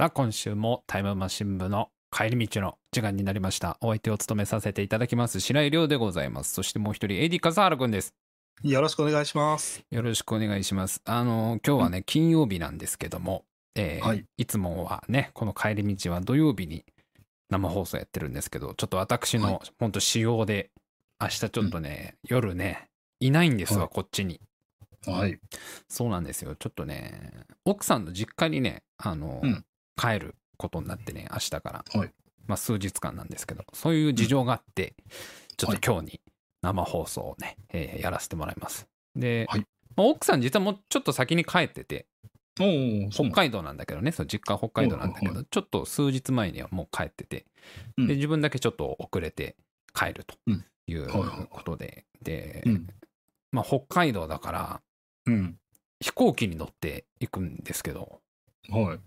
さあ、今週もタイムマシン部の帰り道の時間になりました。お相手を務めさせていただきます、白井亮でございます。そしてもう一人、AD 笠原くんです。よろしくお願いします。よろしくお願いします。あの、今日はね、金曜日なんですけども、えーはいいつもはね、この帰り道は土曜日に生放送やってるんですけど、ちょっと私はの本当仕様で、明日ちょっとね、夜ね、いないんですわ、はいこっちに。はい。そうなんですよ。ちょっとね、奥さんの実家にね、あの、うん帰ることになってね、明日から。はいまあ、数日間なんですけど、そういう事情があって、ちょっと今日に生放送をね、えーやらせてもらいます。で、はいまあ奥さん実はもうちょっと先に帰ってて、北海道なんだけどね、そう実家は北海道なんだけはいど、ちょっと数日前にはもう帰ってて、うんで、自分だけちょっと遅れて帰るとうんいうことで、で、うん。まあ、北海道だから、うん。飛行機に乗って行くんですけど、はい。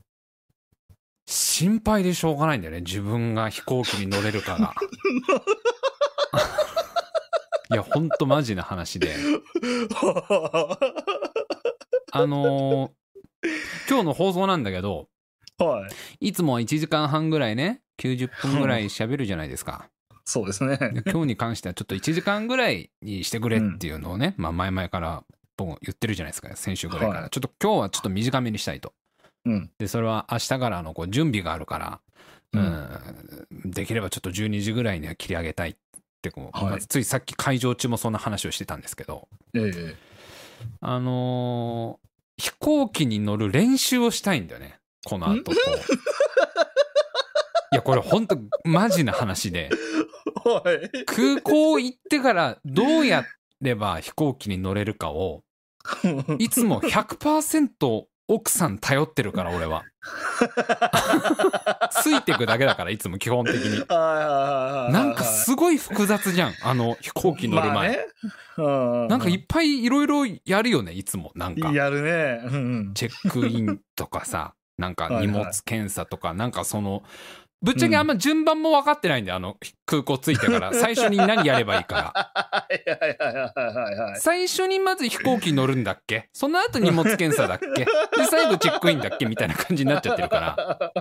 心配でしょうがないんだよね。自分が飛行機に乗れるかが。いやほんとマジな話で。あのー今日の放送なんだけどはい。いつもは1時間半ぐらいね90分ぐらい喋るじゃないですか。そうですね。で今日に関してはちょっと1時間ぐらいにしてくれっていうのをね、まあ前々から僕言ってるじゃないですか先週ぐらいから、はい。ちょっと今日はちょっと短めにしたいとうん。でそれは明日からのこう準備があるから、ううんん、できればちょっと12時ぐらいには切り上げたいってこう、はいまずついさっき会場中もそんな話をしてたんですけどええ。あのー飛行機に乗る練習をしたいんだよねこの後こういやこれほんとマジな話で はい。空港行ってからどうやれば飛行機に乗れるかを いつも100%奥さん頼ってるから俺は。ついてくだけだからいつも基本的に。はいはいはいはい。なんかすごい複雑じゃん。あの飛行機乗る前、まあね。うんなんかいっぱいいろいろやるよねいつも。なんか。やるね。うんうん。チェックインとかさなんかはいはい荷物検査とかなんかそのぶっちゃけあんま順番も分かってないんだよあの空港着いてから。最初に何やればいいかはいはいはいはいはいはい。最初にまず飛行機乗るんだっけ？その後荷物検査だっけ？で最後チェックインだっけみたいな感じになっちゃってるから。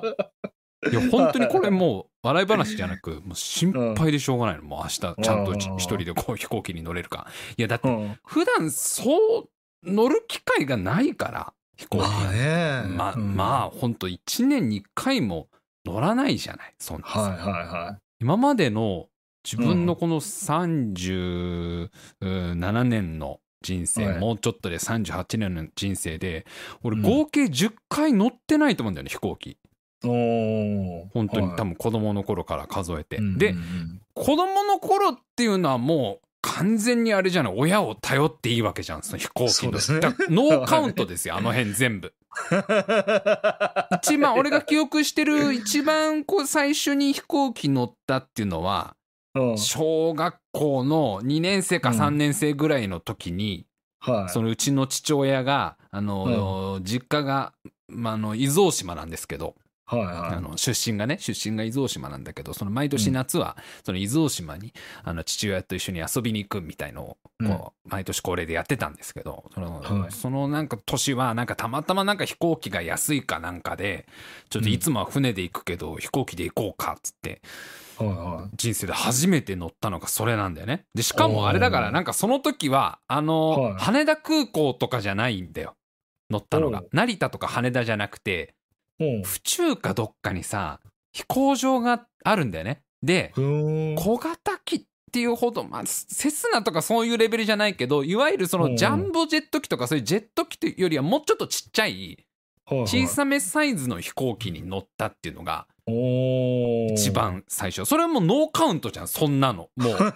いや本当にこれもう笑い話じゃなくもう心配でしょうがないの。もう明日ちゃんと一人でこう飛行機に乗れるか。いやだってうん。普段そう乗る機会がないから飛行機。まあね。まあうん。まあ本当1年に1回も乗らないじゃないそんなさ。はいはいは今までの自分のこの37年の人生、はいもうちょっとで38年の人生で俺うん。合計10回乗ってないと思うんだよね飛行機。本当にはい。多分子供の頃から数えて、うんでうんうん。子供の頃っていうのはもう完全にあれじゃない親を頼っていいわけじゃんその飛行機の、そうですね。ノーカウントですよあの辺全部一番俺が記憶してる一番こう最初に飛行機乗ったっていうのはうん。小学校の2年生かうん。3年生ぐらいの時に、はい。そのうちの父親があの、実家が、まあ、あの伊豆大島なんですけど、はいはい。あの出身がね出身が伊豆大島なんだけどその毎年夏は、その伊豆大島にあの父親と一緒に遊びに行くみたいのをこう、毎年恒例でやってたんですけどその,、はい。そのなんか年はなんかたまたまなんか飛行機が安いかなんかでちょっといつもは船で行くけど、飛行機で行こうかっつってはいは人生で初めて乗ったのがそれなんだよね。でしかもあれだからなんかその時はあの、はい。羽田空港とかじゃないんだよ。乗ったのが。成田とか羽田じゃなくて。府中かどっかにさ飛行場があるんだよね。で。小型機っていうほどまあセスナとかそういうレベルじゃないけどいわゆるそのジャンボジェット機とかそういうジェット機というよりはもうちょっとちっちゃい小さめサイズの飛行機に乗ったっていうのが一。番最初それはもうノーカウントじゃんそんなのもう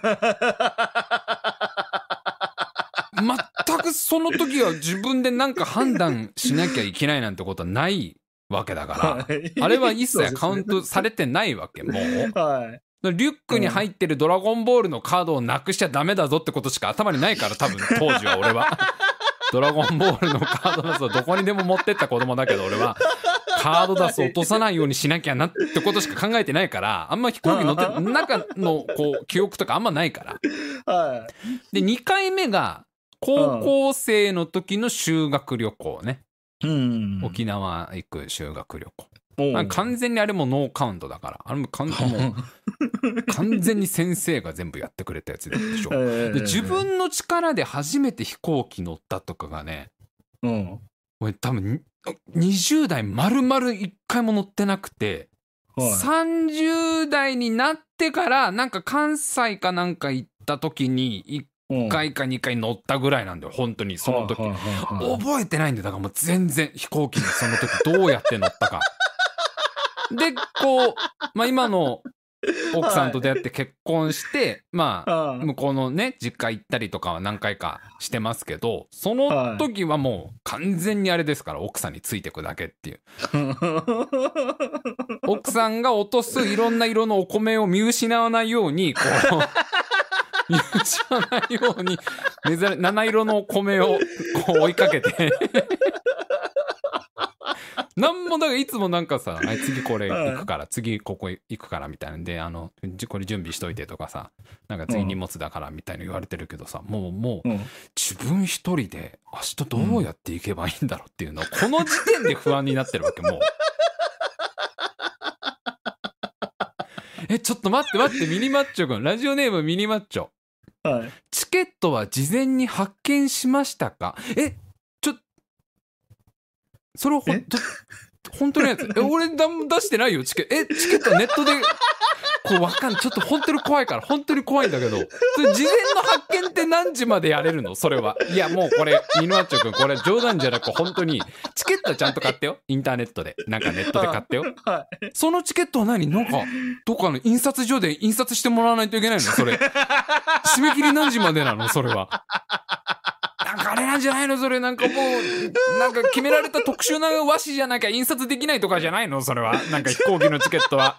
全くその時は自分でなんか判断しなきゃいけないなんてことはないわけだから、はいあれは一切カウントされてないわけ、もう。はい。リュックに入ってるドラゴンボールのカードをなくしちゃダメだぞってことしか頭にないから、多分 当時は俺は。ドラゴンボールのカードダスをどこにでも持ってった子供だけど俺はカードダスを落とさないようにしなきゃなってことしか考えてないからあんま飛行機乗って中のこう記憶とかあんまないからはい。で2回目が高校生の時の修学旅行ね、うん。沖縄行く修学旅行完全にあれもノーカウントだからあれも完もう 完全に先生が全部やってくれたやつでしょ ええで自分の力で初めて飛行機乗ったとかがねうん。俺多分に20代丸々1回も乗ってなくて、はい。30代になってからなんか関西かなんか行った時に1回か2回乗ったぐらいなんだよ本当にその時。はいはいはいはい覚えてないんだよだからもう全然飛行機にその時どうやって乗ったか。でこう、まあ、今の奥さんと出会って結婚して、まあああ向こうのね実家行ったりとかは何回かしてますけどその時はもう完全にあれですから奥さんについてくだけっていう。奥さんが落とすいろんな色のお米を見失わないようにこう見失わないように珍七色のお米をこう追いかけて。なんもだからいつもなんかさ「はい次これ行くから次ここ行くから」みたいなんであのじこれ準備しといてとかさなんか次荷物だからみたいに言われてるけどさもうもううん。自分一人で明日どうやっていけばいいんだろうっていうのをこの時点で不安になってるわけもう。えちょっと待って待ってミニマッチョくんラジオネームミニマッチョはい。チケットは事前に発見しましたか？えちょそれをほんえ？と本当のやつ？え俺だ出してないよチケット。えチケットネットでこうわかんない。ちょっと本当に怖いから。本当に怖いんだけど。事前の発見って何時までやれるの？それは。いやもうこれミニマッチョ君これ冗談じゃなく本当にチケットはちゃんと買ってよ。インターネットで。なんかネットで買ってよ。はい。そのチケットは何？なんかどっかの印刷所で印刷してもらわないといけないの？それ。締め切り何時までなの？それは。なんかあれなんじゃないの？それなんかもう なんか決められた特殊な和紙じゃなきゃ印刷できないとかじゃないの？それは。なんか飛行機のチケットは。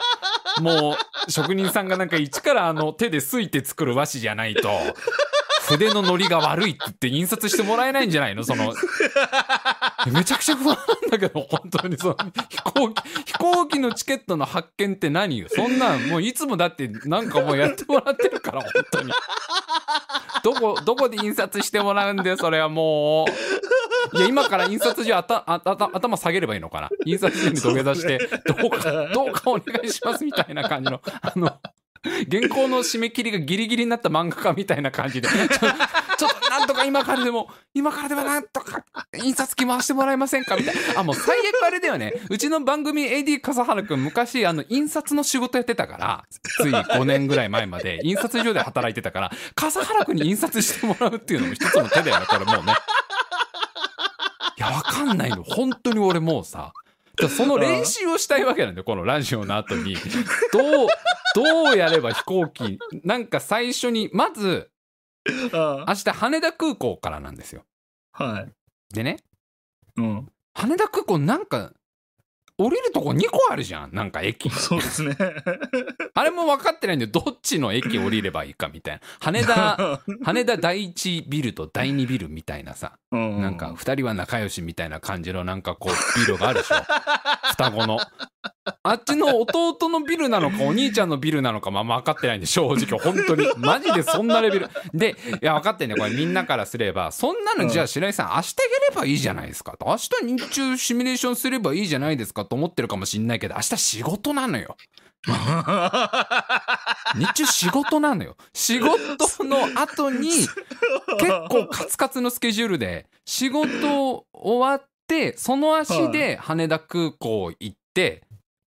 もう職人さんがなんか一からあの手ですいて作る和紙じゃないと筆のノリが悪いって言って印刷してもらえないんじゃないの？そのめちゃくちゃ不安なんだけど本当にその飛行機飛行機のチケットの発見って何よ？そんなんもういつもだってなんかもうやってもらってるから本当に。どこどこで印刷してもらうんだよそれはもう。いや今から印刷所あたあた頭下げればいいのかな？印刷所に土下座してどうかどうかお願いしますみたいな感じのあの 原稿の締め切りがギリギリになった漫画家みたいな感じで。ちょっとなんとか今からでも今からでもなんとか印刷機回してもらえませんか？みたいな。あもう最悪あれだよね。うちの番組 AD 笠原くん昔あの印刷の仕事やってたからつい5年ぐらい前まで印刷所で働いてたから笠原くんに印刷してもらうっていうのも一つの手だよねこれもうね。いやわかんないの。本当に俺もうさその練習をしたいわけなんだよこのラジオの後にどうどうやれば飛行機なんか最初にまずあ明日羽田空港からなんですよはい。でねうん。羽田空港なんか降りるとこ2個あるじゃん。なんか駅。そうですね。あれも分かってないんでどっちの駅降りればいいかみたいな。羽田羽田第1ビルと第2ビルみたいなさ。ななんか2人は仲良しみたいな感じのなんかこうビルがあるでしょ。双子の。あっちの弟のビルなのかお兄ちゃんのビルなのかまあ分かってないんで正直本当に。マジでそんなレベル。でいや分かってんねこれみんなからすれば。そんなのじゃあ白井さん明日やればいいじゃないですかと。明日日中シミュレーションすればいいじゃないですかと思ってるかもしんないけど明日仕事なのよ。日中仕事なのよ。仕事の後に結構カツカツのスケジュールで仕事終わってその足で羽田空港行って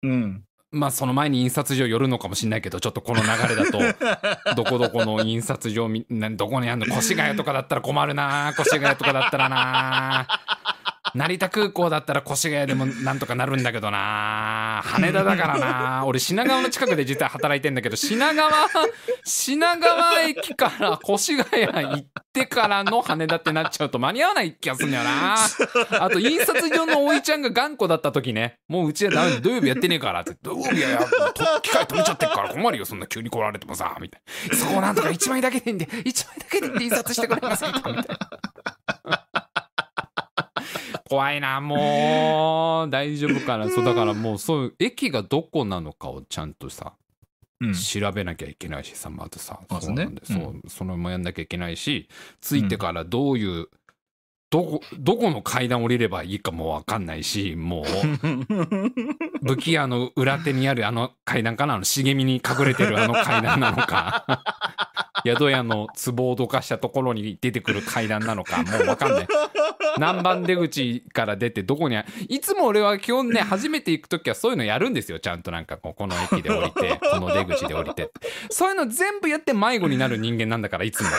うん。まあその前に印刷所寄るのかもしれないけどちょっとこの流れだと どこどこの印刷所どこにあんの？越谷とかだったら困るな越谷とかだったらな成田空港だったら越谷でもなんとかなるんだけどな。羽田だからな。俺品川の近くで実は働いてんだけど品川品川駅から越谷行ってからの羽田ってなっちゃうと間に合わない気がするんだよな。あと印刷所のおいちゃんが頑固だった時ね。もううちはダメ土曜日やってねえからって。土曜日はやと機械止めちゃってっから困るよそんな急に来られてもさ。みたいな。そこなんとか1枚だけでいいんで1枚だけでいいんで印刷してくれませんか？みたいな。怖いなもう。大丈夫かな。そうだからもうそういう駅がどこなのかをちゃんとさうん。調べなきゃいけないしさまずさそうなんでそうそのもやんなきゃいけないし着いてからどういうどこ、どこの階段降りればいいかもわかんないし、もう、武器屋の裏手にあるあの階段かなあの茂みに隠れてるあの階段なのか。宿屋の壺をどかしたところに出てくる階段なのか、もうわかんない。何番出口から出てどこにあいつも俺は基本ね、初めて行くときはそういうのやるんですよ。ちゃんとなんかこう、この駅で降りて、この出口で降りて。そういうの全部やって迷子になる人間なんだから、いつも。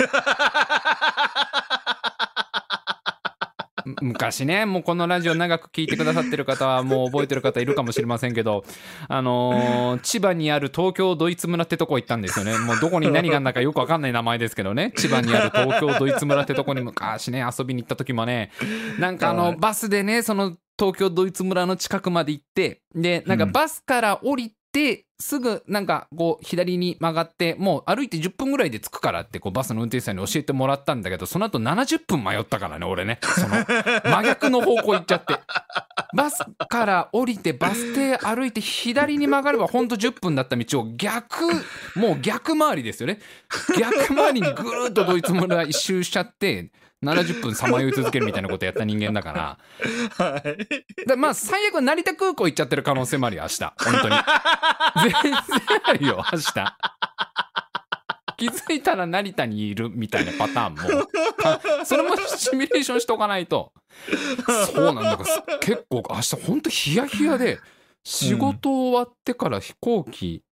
昔ね、もうこのラジオ長く聞いてくださってる方はもう覚えてる方いるかもしれませんけど、あのー千葉にある東京ドイツ村ってとこ行ったんですよね。もうどこに何があんだかよくわかんない名前ですけどね。千葉にある東京ドイツ村ってとこに昔ね、遊びに行った時もね、なんかあの、はいバスでね、その東京ドイツ村の近くまで行って、で、なんかうんバスから降りて、すぐなんかこう左に曲がってもう歩いて10分ぐらいで着くからってこうバスの運転手さんに教えてもらったんだけどその後70分迷ったからね俺ね。その 真逆の方向行っちゃって。バスから降りてバス停歩いて左に曲がればほんと10分だった道を逆もう逆回りですよね。逆回りにぐるっとドイツ村一周しちゃって70分さまよい続けるみたいなことやった人間だから。はい。だまあ最悪成田空港行っちゃってる可能性もあるよ明日。本当に。全然あるよ明日。気づいたら成田にいるみたいなパターンも。かそれもシミュレーションしておかないと。そうなんだから結構明日本当ヒヤヒヤで仕事終わってから飛行機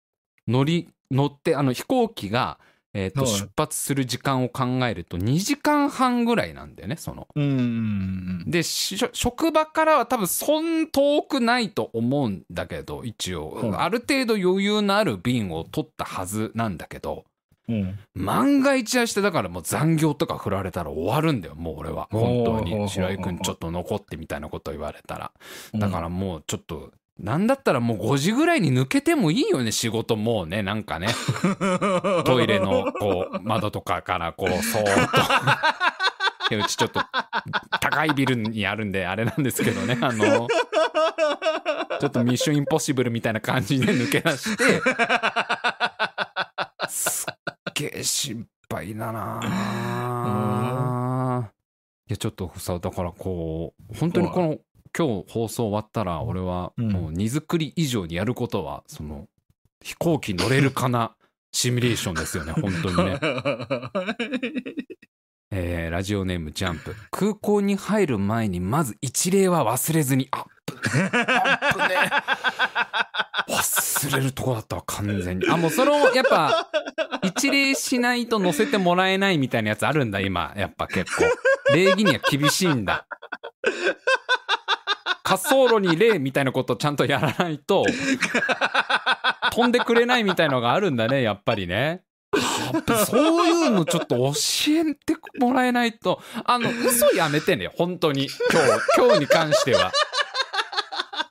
乗り乗ってあの飛行機が、えーとはい。出発する時間を考えると2時間半ぐらいなんだよねその。うん。でし職場からは多分そん遠くないと思うんだけど一応、うんある程度余裕のある便を取ったはずなんだけど。うん。万が一はしてだからもう残業とか振られたら終わるんだよもう俺は。本当に。白井君ちょっと残ってみたいなこと言われたら。だからもうちょっとなんだったらもう5時ぐらいに抜けてもいいよね仕事もうねなんかね。トイレのこう窓とかからこうそーっと。うちちょっと高いビルにあるんであれなんですけどねあのちょっとミッションインポッシブルみたいな感じで抜け出してすっげえ心配だなあいやちょっとさだからこう本当にこの今日放送終わったら俺はうん。もう荷造り以上にやることはその飛行機乗れるかな？シミュレーションですよね本当にね。えーラジオネームジャンプ。空港に入る前にまず一礼は忘れずにアップアップね。忘れるとこだったわ完全に。あもうそのやっぱ一礼しないと乗せてもらえないみたいなやつあるんだ今。やっぱ結構。礼儀には厳しいんだ滑走路に礼みたいなことをちゃんとやらないと飛んでくれないみたいのがあるんだねやっぱりね。そういうのちょっと教えてもらえないと。あの嘘やめてね本当に。今日今日に関しては。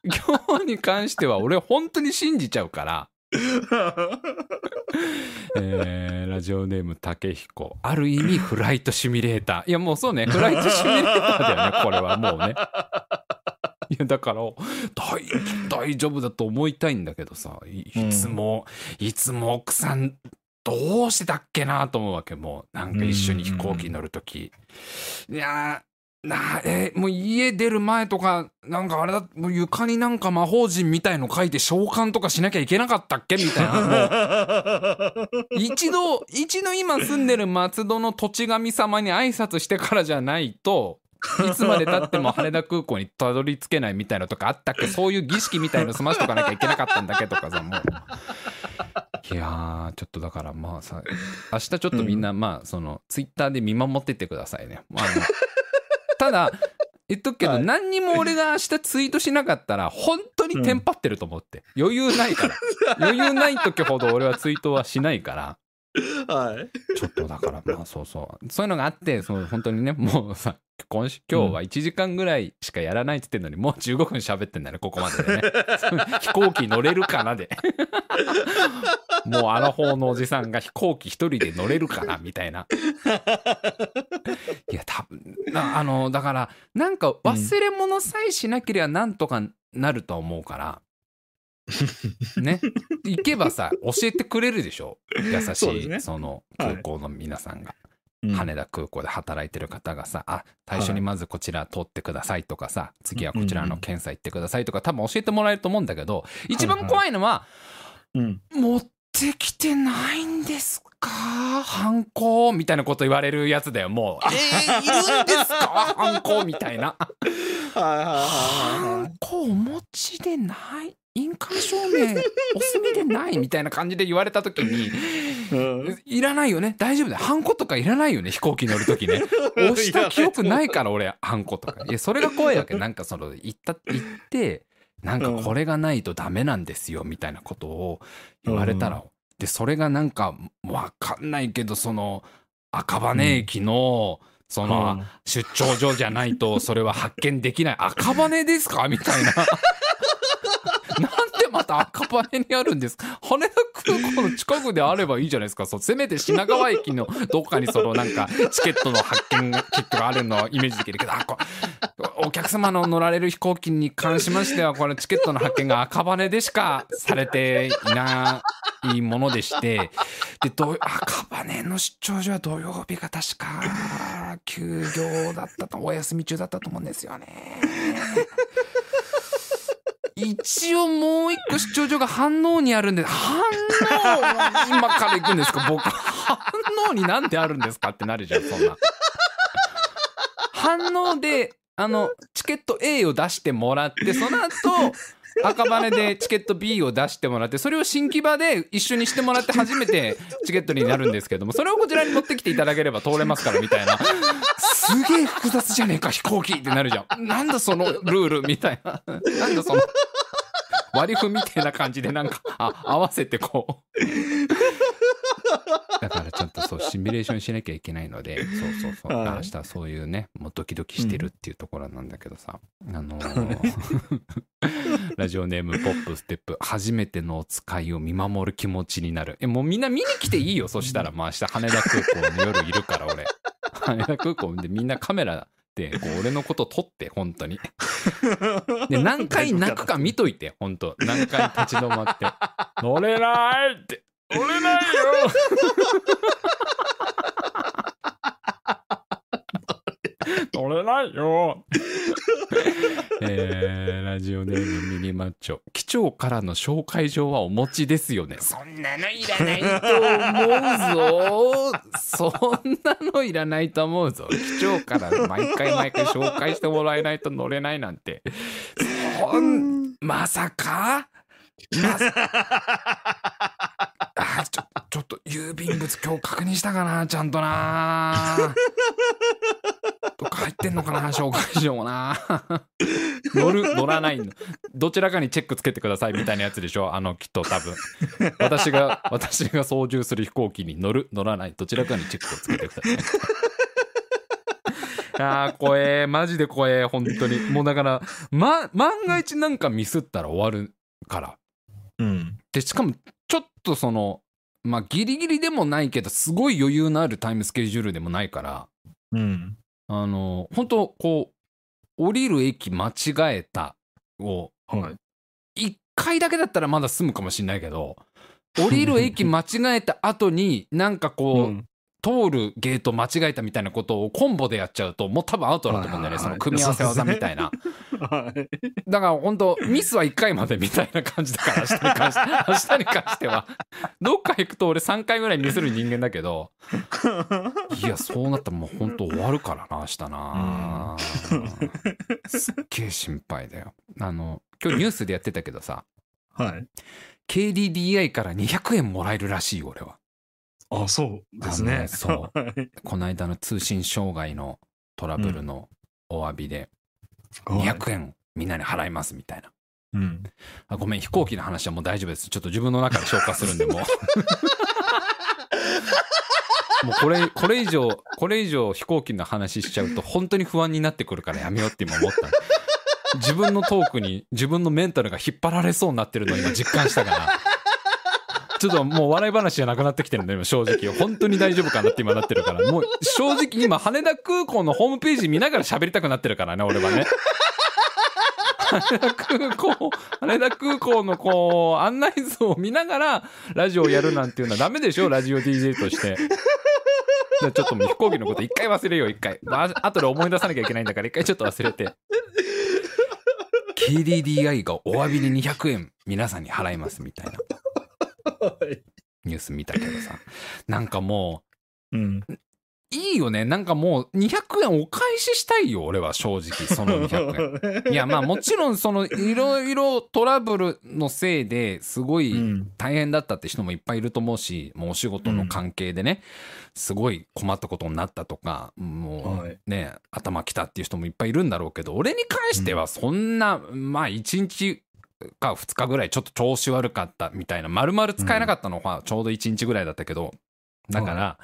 今日に関しては俺本当に信じちゃうから。えーラジオネーム竹彦。ある意味フライトシミュレーター。いやもうそうねフライトシミュレーターだよねこれはもうね。いやだから大大丈夫だと思いたいんだけどさいいつも、いつも奥さんどうしてたっけなと思うわけもう。なんか一緒に飛行機乗る時いやーなえもう家出る前とかなんかあれだもう床になんか魔法陣みたいの書いて召喚とかしなきゃいけなかったっけ？みたいなもう。一度一度今住んでる松戸の土地神様に挨拶してからじゃないと いつまでたっても羽田空港にたどり着けないみたいなとかあったっけ？そういう儀式みたいの済ましとかなきゃいけなかったんだけとかさもう。いやーちょっとだからまあさ明日ちょっとみんな、まあそのツイッターで見守ってってくださいね。あの ただ言っとくけど、はい。何にも俺が明日ツイートしなかったら本当にテンパってると思って、余裕ないから。余裕ない時ほど俺はツイートはしないから はい。ちょっとだからまあそうそう。そういうのがあってそう本当にねもうさ今週今日は1時間ぐらいしかやらないって言ってんのにもう15分喋ってんだねここまででね。飛行機乗れるかなで。もうアラフォーのおじさんが飛行機一人で乗れるかなみたいな。いや多分なあのだからなんか忘れ物さえしなければなんとかなると思うから、ね。行けばさ教えてくれるでしょ？優しいそ,、のはい。空港の皆さんが。うん。羽田空港で働いてる方がさ、あ、最初にまずこちら通ってくださいとかさ、次はこちらの検査行ってくださいとか、多分教えてもらえると思うんだけど、一番怖いのは、うん。持ってきてないんですか？ハンコみたいなこと言われるやつだよ、もう。えー、いるんですか？ハンコみたいな。はいはいはいハンコお持ちでない？印鑑証明お済みでないみたいな感じで言われた時に、うんいらないよね大丈夫だよ。ハンコとかいらないよね飛行機乗る時ね。押した記憶ないから俺、ハンコとか。いや、それが怖いわけ。なんかその、行った、行って、なんかこれがないとダメなんですよみたいなことを言われたら、で、それがなんかわかんないけど、その、赤羽駅の、その、出張所じゃないとそれは発見できない赤羽ですか？みたいな。なんでまた赤羽にあるんですか？羽田空港の近くであればいいじゃないですか。そうせめて品川駅のどっかにそのなんかチケットの発見キットがあるのをイメージできるけど。あこお客様の乗られる飛行機に関しましてはこれチケットの発見が赤羽でしかされていないものでして。でど赤羽の出張所は土曜日が確か休業だったとお休み中だったと思うんですよね。一応もう一個出張所が反応にあるんで反応今から行くんですか？僕反応になんであるんですかってなるじゃんそんな。反応であのチケット A を出してもらってその後赤羽でチケット B を出してもらってそれを新木場で一緒にしてもらって初めてチケットになるんですけどもそれをこちらに持ってきていただければ通れますからみたいな。すげえ複雑じゃねえか飛行機ってなるじゃん。なんだそのルールみたいな。なんだその割り符みたいな感じでなんかあ合わせてこう。だからちょっとそうシミュレーションしなきゃいけないのでそうそうそう、はい。明日はそういうねもうドキドキしてるっていうところなんだけどさ、あのー ラジオネームポップステップ初めてのお使いを見守る気持ちになる。えもうみんな見に来ていいよそしたら。まあ明日羽田空港の夜いるから俺羽田空港でみんなカメラでこう俺のこと撮って本当に。で何回泣くか見といて本当。何回立ち止まって。乗れないって。乗れないよ乗れないよ。えー、ラジオネームミニマッチョ。機長からの紹介状はお持ちですよね。そんなのいらないと思うぞ。そんなのいらないと思うぞ。機長から毎回毎回紹介してもらえないと乗れないなんて。そんまさか？まさ あちょちょっと郵便物今日確認したかなちゃんとな。どっか入ってんのかな紹介状もな。乗る乗らないの。どちらかにチェックつけてくださいみたいなやつでしょ。あのきっと多分。私が私が操縦する飛行機に乗る乗らない。どちらかにチェックをつけてください。あー怖え。マジで怖え。本当に。もうだから、ま、万が一なんかミスったら終わるから。うん。でしかもちょっとそのまあギリギリでもないけどすごい余裕のあるタイムスケジュールでもないからうん。あの本当こう降りる駅間違えたをはい。1回だけだったらまだ済むかもしれないけど降りる駅間違えた後になんかこう、うん通るゲート間違えたみたいなことをコンボでやっちゃうともう多分アウトだと思うんだよねその組み合わせ技みたいな。はい。だから本当ミスは1回までみたいな感じだから明日に関して明日に関しては。どっか行くと俺3回ぐらいミスる人間だけど。いやそうなったらもう本当終わるからな明日な、すっげえ心配だよ。あの今日ニュースでやってたけどさ。はい。KDDI から200円もらえるらしいよ俺はあ、そうですあね。のそ はい。この間の通信障害のトラブルのお詫びで200円みんなに払いますみたいな。うん。あごめん飛行機の話はもう大丈夫です。ちょっと自分の中で消化するんでもう。もうこれこれ以上これ以上飛行機の話しちゃうと本当に不安になってくるからやめようって今思った。自分のトークに自分のメンタルが引っ張られそうになってるのを今実感したからちょっともう笑い話じゃなくなってきてるんだよ正直。本当に大丈夫かなって今なってるから。もう正直今羽田空港のホームページ見ながら喋りたくなってるからね俺はね。羽田空港羽田空港のこう案内図を見ながらラジオをやるなんていうのはダメでしょラジオ DJ として。ちょっともう飛行機のこと一回忘れよう、一回。まあ、後で思い出さなきゃいけないんだから、一回ちょっと忘れて。KDDI がお詫びに200円皆さんに払いますみたいな。ニュース見たけどさ。なんかもうん。う、いいよね。なんかもう200円お返ししたいよ、俺は正直、その200円。いや、まあもちろんそのいろいろトラブルのせいですごいうん。大変だったって人もいっぱいいると思うし、もうお仕事の関係でね、すごい困ったことになったとか、もはいうね、頭きたっていう人もいっぱいいるんだろうけど、俺に関してはそんな、まあ1日か2日ぐらいちょっと調子悪かったみたいな、丸々使えなかったのはちょうど1日ぐらいだったけど、だから、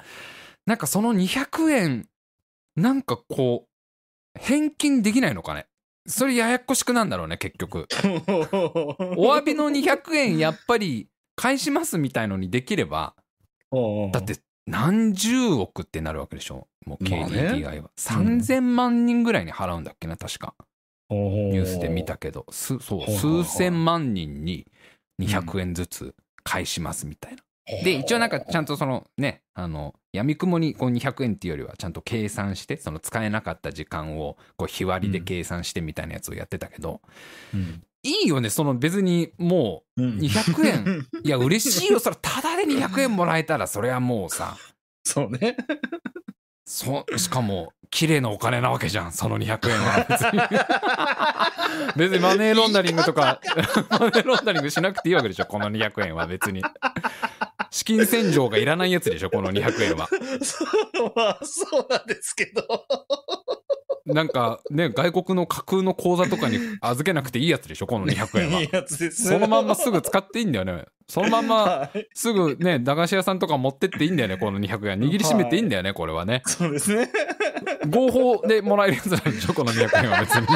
なんかその200円、なんかこう、返金できないのかね？それややこしくなんだろうね、結局。お詫びの200円やっぱり返しますみたいのにできれば、だって何十億ってなるわけでしょ？もうまあね KDDI は。3000万人ぐらいに払うんだっけな、確か。ニニュースで見たけど、すそう数千万人に200円ずつ返しますみたいな。で、一応なんかちゃんとそのね、あの、闇雲にこう200円っていうよりはちゃんと計算して、その使えなかった時間をこう日割りで計算してみたいなやつをやってたけど、うんいいよね、その別にもう200円 いや、嬉しいよ。それ、ただで200円もらえたら、それはもうさ、そうね。そ、しかも、綺麗なお金なわけじゃん、その200円は。別に。別にマネーロンダリングとか、マネーロンダリングしなくていいわけでしょ、この200円は別に。資金洗浄がいらないやつでしょ、この200円は。そうまあ、そうなんですけど。なんかね、外国の架空の口座とかに預けなくていいやつでしょ、この200円はいい。やつですね。そのまんますぐ使っていいんだよね。そのまんま、はい。すぐね、駄菓子屋さんとか持ってっていいんだよね、この200円。握りしめていいんだよね、これはね。そうですね。合法でもらえるやつなんでしょ、この200円は別に。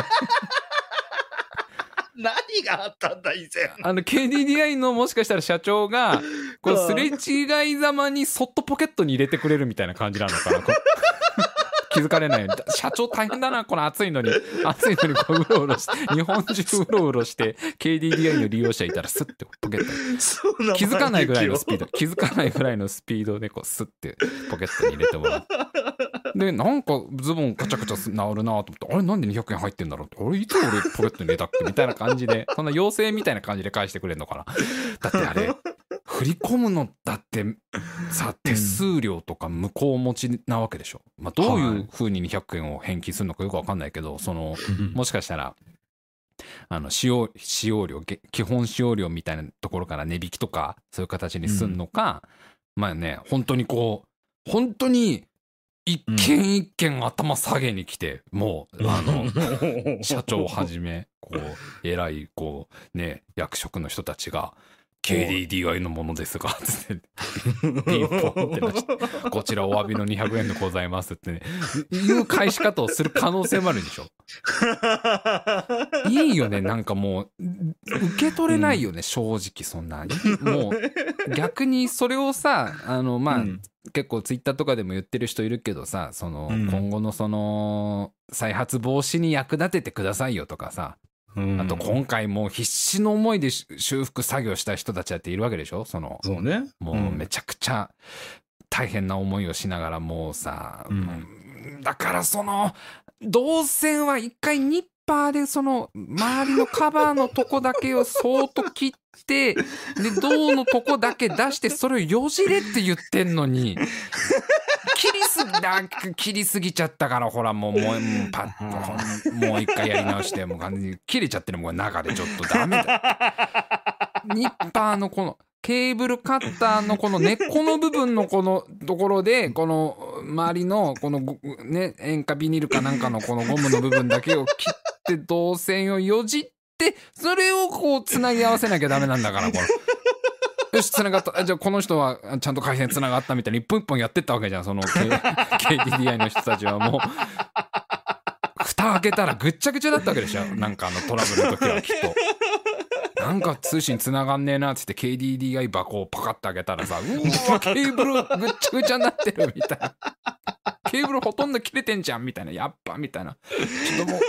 何があったんだ、以前。あの、KDDI のもしかしたら社長が、こう、すれ違いざまにそっとポケットに入れてくれるみたいな感じなのかな。気づかれないように。社長大変だな、この暑いのに。暑いのにこう、うろうろして、日本中うろうろして、KDDI の利用者いたらスッてポケット気づかないぐらいのスピード。ド、気づかないぐらいのスピードでこうスッてポケットに入れてもらう。で、なんかズボンカチャカチャす治るなと思って、あれなんで200円入ってんだろうって、俺いつ俺ポケットに入れたっけみたいな感じで、そんな妖精みたいな感じで返してくれるのかな。だってあれ、振り込むのだってさ、手数料とか向こう持ちなわけでしょ？まあどういう風に200円を返金するのかよくわかんないけど、その、もしかしたら、あの、使用、使用料、げ基本使用料みたいなところから値引きとか、そういう形にすんのか、まあね、本当にこう、本当に、一件一件頭下げに来て、もう、あの、社長をはじめ、こう、偉い、こう、ね、役職の人たちが、KDDI のものですが、つって、ピンポンってなして、こちらお詫びの200円でございますってね、いう返し方をする可能性もあるでしょ？いいよね、なんかもう、受け取れないよね、正直そんな。もう、逆にそれをさ、あの、まあ、うん結構ツイッターとかでも言ってる人いるけどさ、その、うん今後のその、再発防止に役立ててくださいよとかさ、うんあと今回もう必死の思いでし修復作業した人たちだっているわけでしょ？その、そうね。もうめちゃくちゃ大変な思いをしながらもうさ、うん。うんだからその動線は一回ニッパーでその周りのカバーのとこだけをそーっと切ってで銅のとこだけ出してそれをよじれって言ってんのに切りすぎだ切りすぎちゃったからほらもうもうパッともう一回やり直してもう完全に切れちゃってるもん中でちょっとダメだニッパーのこのケーブルカッターのこの根っこの部分のこのところでこの周りのこのね塩化ビニールかなんかのこのゴムの部分だけを切って導線をよじってそれをこうつなぎ合わせなきゃダメなんだからこれ。よし、つながった。あじゃあ、この人はちゃんと回線つながったみたいに、一本一本やってったわけじゃん、その、KDDI の人たちはもう。蓋開けたらぐっちゃぐちゃだったわけでしょ。なんかあのトラブルの時はきっと。なんか通信つながんねえなっつって KDDI 箱をパカッて開けたらさ、うわ、ケーブルぐっちゃぐちゃになってるみたいな。ケーブルほとんど切れてんじゃんみたいな。やっぱみたいな。ちょっともう、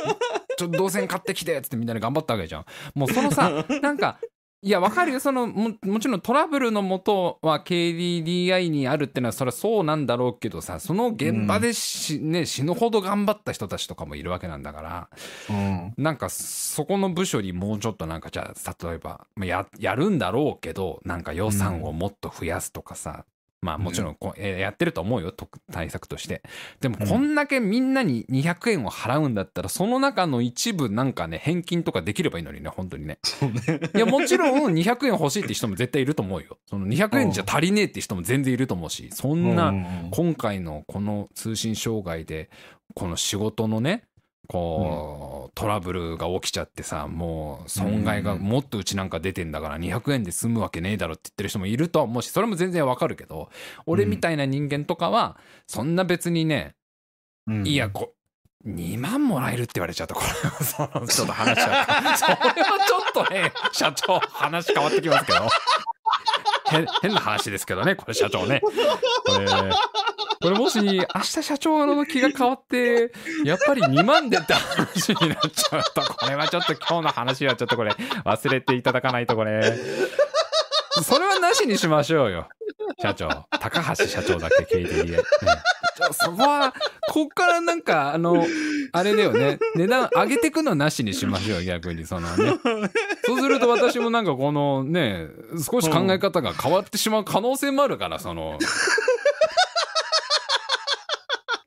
ちょっと動線買ってきてっつってみんなで頑張ったわけじゃん。もうそのさ、なんか、いや、わかるよ。そのも、もちろんトラブルのもとは KDDI にあるってのは、それはそうなんだろうけどさ、その現場でし、ね、死ぬほど頑張った人たちとかもいるわけなんだから、うん。なんか、そこの部署にもうちょっとなんか、じゃあ、例えば、まあや、やるんだろうけど、なんか予算をもっと増やすとかさ、まあもちろんこう、えーやってると思うよ、と対策として。でも、うんこんだけみんなに200円を払うんだったら、その中の一部なんかね、返金とかできればいいのにね、本当にね。そうね。いや、もちろん200円欲しいって人も絶対いると思うよ。その200円じゃ足りねえって人も全然いると思うし、そんな、うん今回のこの通信障害で、この仕事のね、こう、トラブルが起きちゃってさ、もう損害がもっとうちなんか出てんだから200円で済むわけねえだろって言ってる人もいるとは思うし、それも全然わかるけど、俺みたいな人間とかは、そんな別にね、うんいや、こ、2万もらえるって言われちゃうと、これ、そのちょっと話しちゃう。それはちょっとね、社長、話変わってきますけど。変変な話ですけどね、これ社長ね。これ、これもし、明日社長の気が変わって、やっぱり2万でって話になっちゃうと、これはちょっと今日の話はちょっとこれ、忘れていただかないとこれ、それはなしにしましょうよ。社長。高橋社長だけ KDDI。ねそこは、こっからなんか、あの、あれだよね。値段上げてくのなしにしましょう、逆に。そのね。そうすると私もなんかこのね、少し考え方が変わってしまう可能性もあるから、その。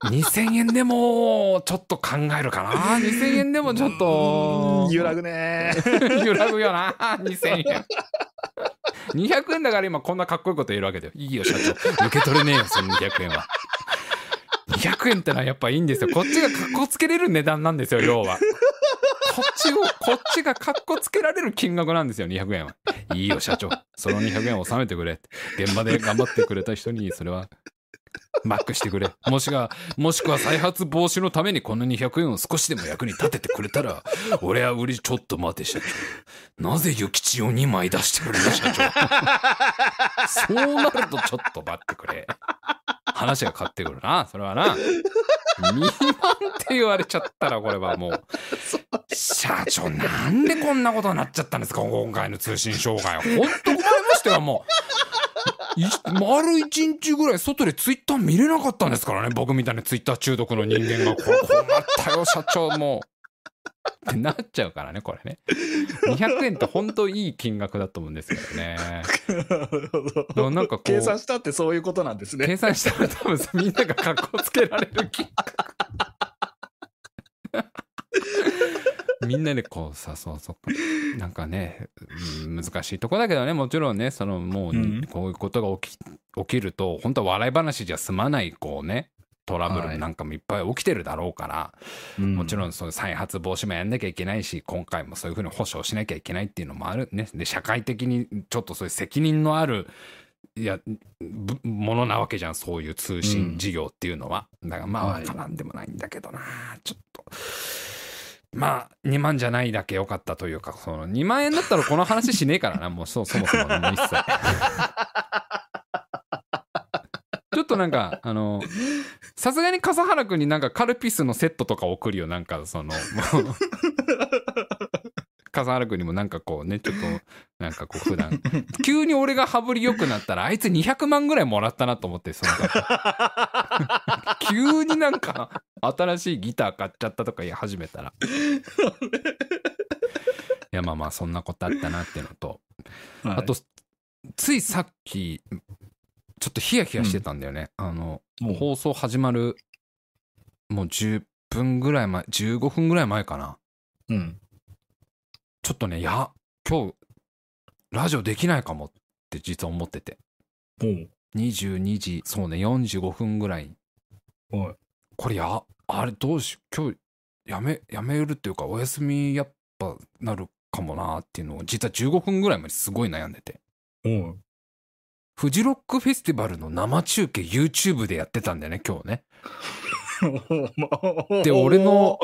2000円でも、ちょっと考えるかな。2000円でもちょっと。揺らぐね。揺らぐよな、2000円。200円だから今こんなかっこいいこと言えるわけだよ。いいよ、社長。受け取れねえよ、その200円は。200円ってのはやっぱいいんですよ。こっちがかっこつけれる値段なんですよ、要は。こっちを、こっちがかっこつけられる金額なんですよ、200円は。いいよ、社長。その200円を納めてくれて。現場で頑張ってくれた人に、それは、バックしてくれ。もしくは、もしくは再発防止のためにこの200円を少しでも役に立ててくれたら、俺は売り、ちょっと待て、社長。なぜ諭吉を2枚出してくれる、社長。そうなるとちょっと待ってくれ。話が変わってくるな、それはな。2万って言われちゃったら、これはもう。社長、なんでこんなことになっちゃったんですか、今回の通信障害。ほんと困りましたよ、もう。丸一日ぐらい外でツイッター見れなかったんですからね、僕みたいなツイッター中毒の人間が。これ困ったよ、社長、もう。ってなっちゃうからね、これね。200円って本当いい金額だと思うんですけどね。だからなんかこう計算したってそういうことなんですね。計算したら多分みんなが格好つけられる金額。みんなでこうさ、そうそう。なんかね、うん難しいとこだけどね、もちろんね、そのもう、うんこういうことが起き起きると、本当は笑い話じゃ済まない、こうね、トラブルなんかもいっぱい起きてるだろうから、もちろん。んそういう再発防止もやんなきゃいけないし、今回もそういうふうに保証しなきゃいけないっていうのもあるね。で、社会的にちょっとそういう責任のある、いや、ぶものなわけじゃん、そういう通信事業っていうのは。だからまあ、はいわからんでもないんだけどな、ちょっと。まあ、2万じゃないだけ良かったというか、その2万円だったらこの話しねえからな、もうそそもそも、もう一切。となんか、あの、さすがに笠原くんになんかカルピスのセットとか送るよ、なんかその、笠原くんにもなんかこうね、ちょっと、なんかこう普段、急に俺が羽振り良くなったら、あいつ200万ぐらいもらったなと思って、その 急になんか、新しいギター買っちゃったとか言い始めたら。いや、まあまあ、そんなことあったなっていうのと、はい。あと、ついさっき、ちょっとヒヤヒヤしてたんだよね。あの、もう放送始まる、もう10分ぐらい前、15分ぐらい前かな。うん。ちょっとね、いや、今日、ラジオできないかもって実は思ってて。もう。22時、そうね、45分ぐらい。はい。これや、あれどうし、今日、やめ、やめるっていうか、お休みやっぱなるかもなっていうのを、実は15分ぐらいまですごい悩んでて。うん。フジロックフェスティバルの生中継 YouTube でやってたんだよね、今日ね。で俺の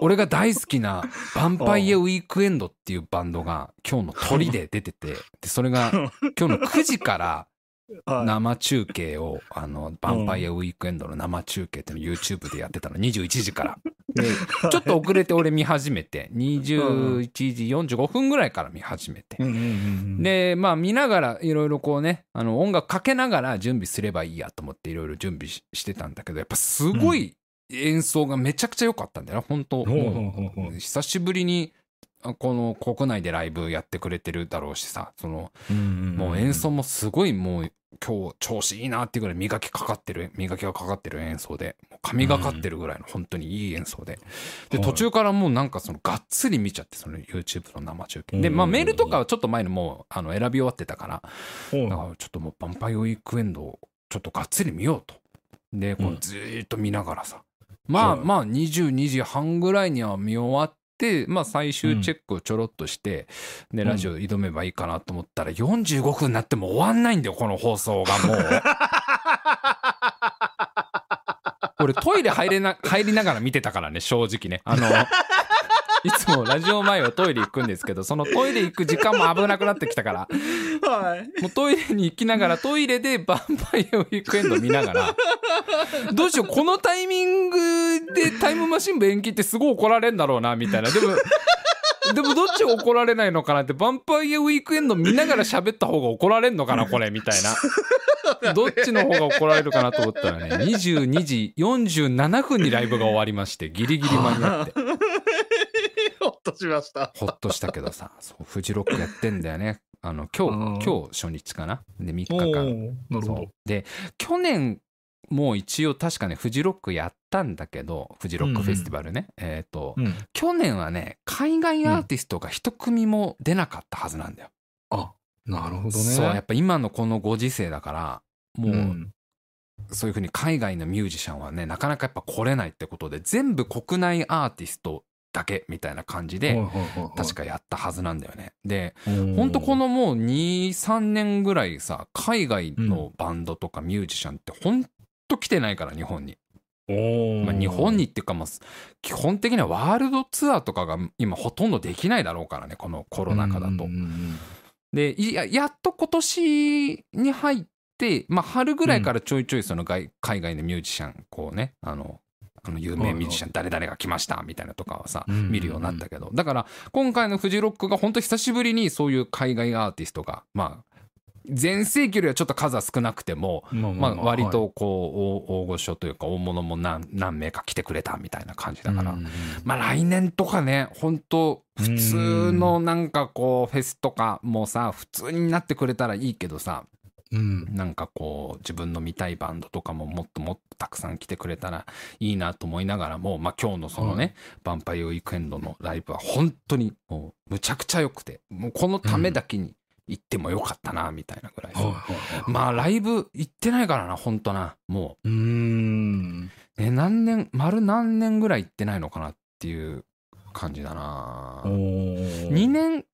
俺が大好きな ヴァンパイアウィークエンドっていうバンドが今日の鳥で出てて、で、それが今日の9時から はい生中継を、あの、ヴァンパイアウィークエンドの生中継っていうのを YouTube でやってたの、21時から。でちょっと遅れて俺見始めて21時45分ぐらいから見始めて。でまあ見ながらいろいろこうねあの音楽かけながら準備すればいいやと思っていろいろ準備ししてたんだけどやっぱすごい演奏がめちゃくちゃ良かったんだよな本当。久しぶりにあこの国内でライブやってくれてるだろうしさそのもう演奏もすごいもう今日調子いいなっていうぐらい磨きかかってる磨きがかかってる演奏で神がかってるぐらいの本当にいい演奏で。ではい。途中からもうなんかそのがっつり見ちゃってその YouTube の生中継。でうんまあメールとかはちょっと前のもうあの選び終わってたからだからちょっともうヴァンパイアウィークエンドをちょっとがっつり見ようと。でこううん。ずーっと見ながらさ。まあはいまあ22時半ぐらいには見終わってまあ最終チェックをちょろっとしてでうん。ラジオ挑めばいいかなと思ったら45分になっても終わんないんだよこの放送がもう。俺トイレ入れな入りながら見てたからね正直ね。あの いつもラジオ前はトイレ行くんですけどそのトイレ行く時間も危なくなってきたから。はい。もうトイレに行きながらトイレでヴァンパイアウィークエンド見ながら。どうしようこのタイミングでタイムマシン部延期ってすごい怒られるんだろうなみたいな。でもでもどっちが怒られないのかなってヴァンパイアウィークエンド見ながら喋った方が怒られんのかなこれみたいな。どっちの方が怒られるかなと思ったらね22時47分にライブが終わりましてギリギリ間に合ってとしました。ほっとしたけどさ そうフジロックやってんだよね。あの今うん。日今日初日かな？で3日お間ーなるほど。そう。で去年も一応確かねフジロックやったんだけどフジロックフェスティバルね、えっ、と、うん。去年はね海外アーティストが一組も出なかったはずなんだよ、あ、なるほどね。そうやっぱ今のこのご時世だからもう、ん。そういうふうに海外のミュージシャンはねなかなかやっぱ来れないってことで全部国内アーティストだけみたいな感じで、確かやったはずなんだよね。でほん。とこの、のもう23年ぐらいさ海外のバンドとかミュージシャンってほんと来てないから日本に、まあ、日本にっていうかもう基本的にはワールドツアーとかが今ほとんどできないだろうからねこのコロナ禍だと。でいややっと今年に入って、まあ、春ぐらいからちょいちょいその外海外のミュージシャンこうねあのあの有名ミュージシャン誰々が来ましたみたいなとかはさ見るようになったけど。だから今回のフジロックが本当久しぶりにそういう海外アーティストがまあ全盛期よりはちょっと数は少なくてもうんまあまあ割はい。とこう大大御所というか大物も何何名か来てくれたみたいな感じだから。うん。まあ来年とかね本当普通のなんかこうフェスとかもさ普通になってくれたらいいけどさうん。なんかこう自分の見たいバンドとかももっともっとたくさん来てくれたらいいなと思いながらもまあ今日のそのね、ヴァンパイアウィークエンドのライブは本当にもうむちゃくちゃ良くてもうこのためだけに行ってもよかったなみたいなぐらい、はいはいはい。まあライブ行ってないからな本当な。もうーん。う、ね、何年丸何年ぐらい行ってないのかなっていう感じだな。おー。2年